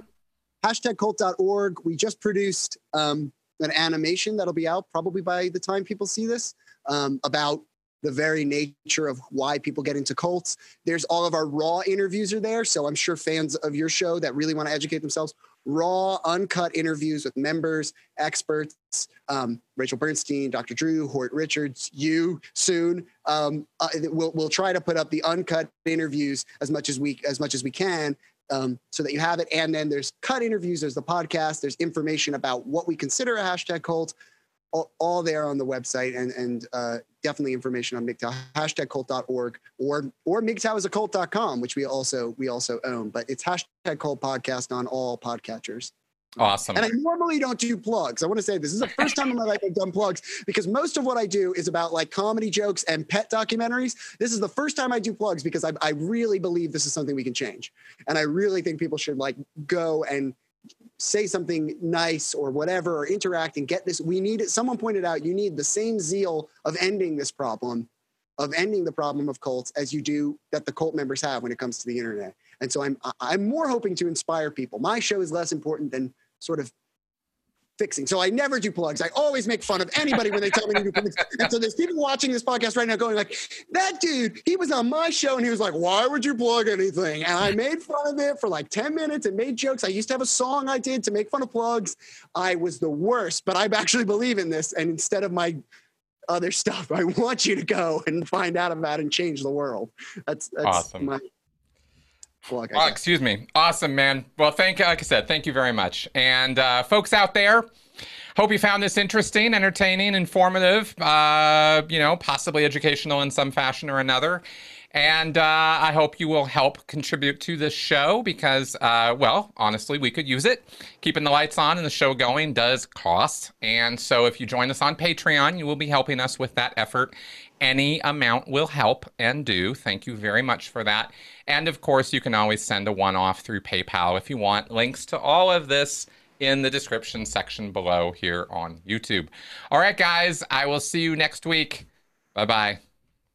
Hashtag cult.org. We just produced um, an animation that'll be out probably by the time people see this um, about the very nature of why people get into cults. There's all of our raw interviews are there. So I'm sure fans of your show that really want to educate themselves, raw, uncut interviews with members, experts, um, Rachel Bernstein, Dr. Drew, Hort Richards, you soon. Um, uh, we'll, we'll try to put up the uncut interviews as much as we as much as we can. Um, so that you have it. And then there's cut interviews, there's the podcast, there's information about what we consider a hashtag cult, all, all there on the website. And, and uh, definitely information on MGTOW, hashtag cult.org or or MGTOW which we also we also own. But it's hashtag cult podcast on all podcatchers. Awesome. And I normally don't do plugs. I want to say this is the first time in my life I've done plugs because most of what I do is about like comedy jokes and pet documentaries. This is the first time I do plugs because I, I really believe this is something we can change. And I really think people should like go and say something nice or whatever or interact and get this we need it someone pointed out you need the same zeal of ending this problem of ending the problem of cults as you do that the cult members have when it comes to the internet and so i'm i'm more hoping to inspire people my show is less important than sort of fixing. So I never do plugs. I always make fun of anybody when they tell me to do plugs. And so there's people watching this podcast right now going like, that dude, he was on my show and he was like, why would you plug anything? And I made fun of it for like 10 minutes and made jokes. I used to have a song I did to make fun of plugs. I was the worst, but I actually believe in this. And instead of my other stuff, I want you to go and find out about and change the world. That's, that's awesome. my plug. Oh, excuse me. Awesome, man. Well, thank you. like I said, thank you very much. And uh, folks out there, hope you found this interesting, entertaining, informative. Uh, you know, possibly educational in some fashion or another. And uh, I hope you will help contribute to this show because, uh, well, honestly, we could use it. Keeping the lights on and the show going does cost. And so if you join us on Patreon, you will be helping us with that effort. Any amount will help and do. Thank you very much for that. And of course, you can always send a one off through PayPal if you want. Links to all of this in the description section below here on YouTube. All right, guys, I will see you next week. Bye bye.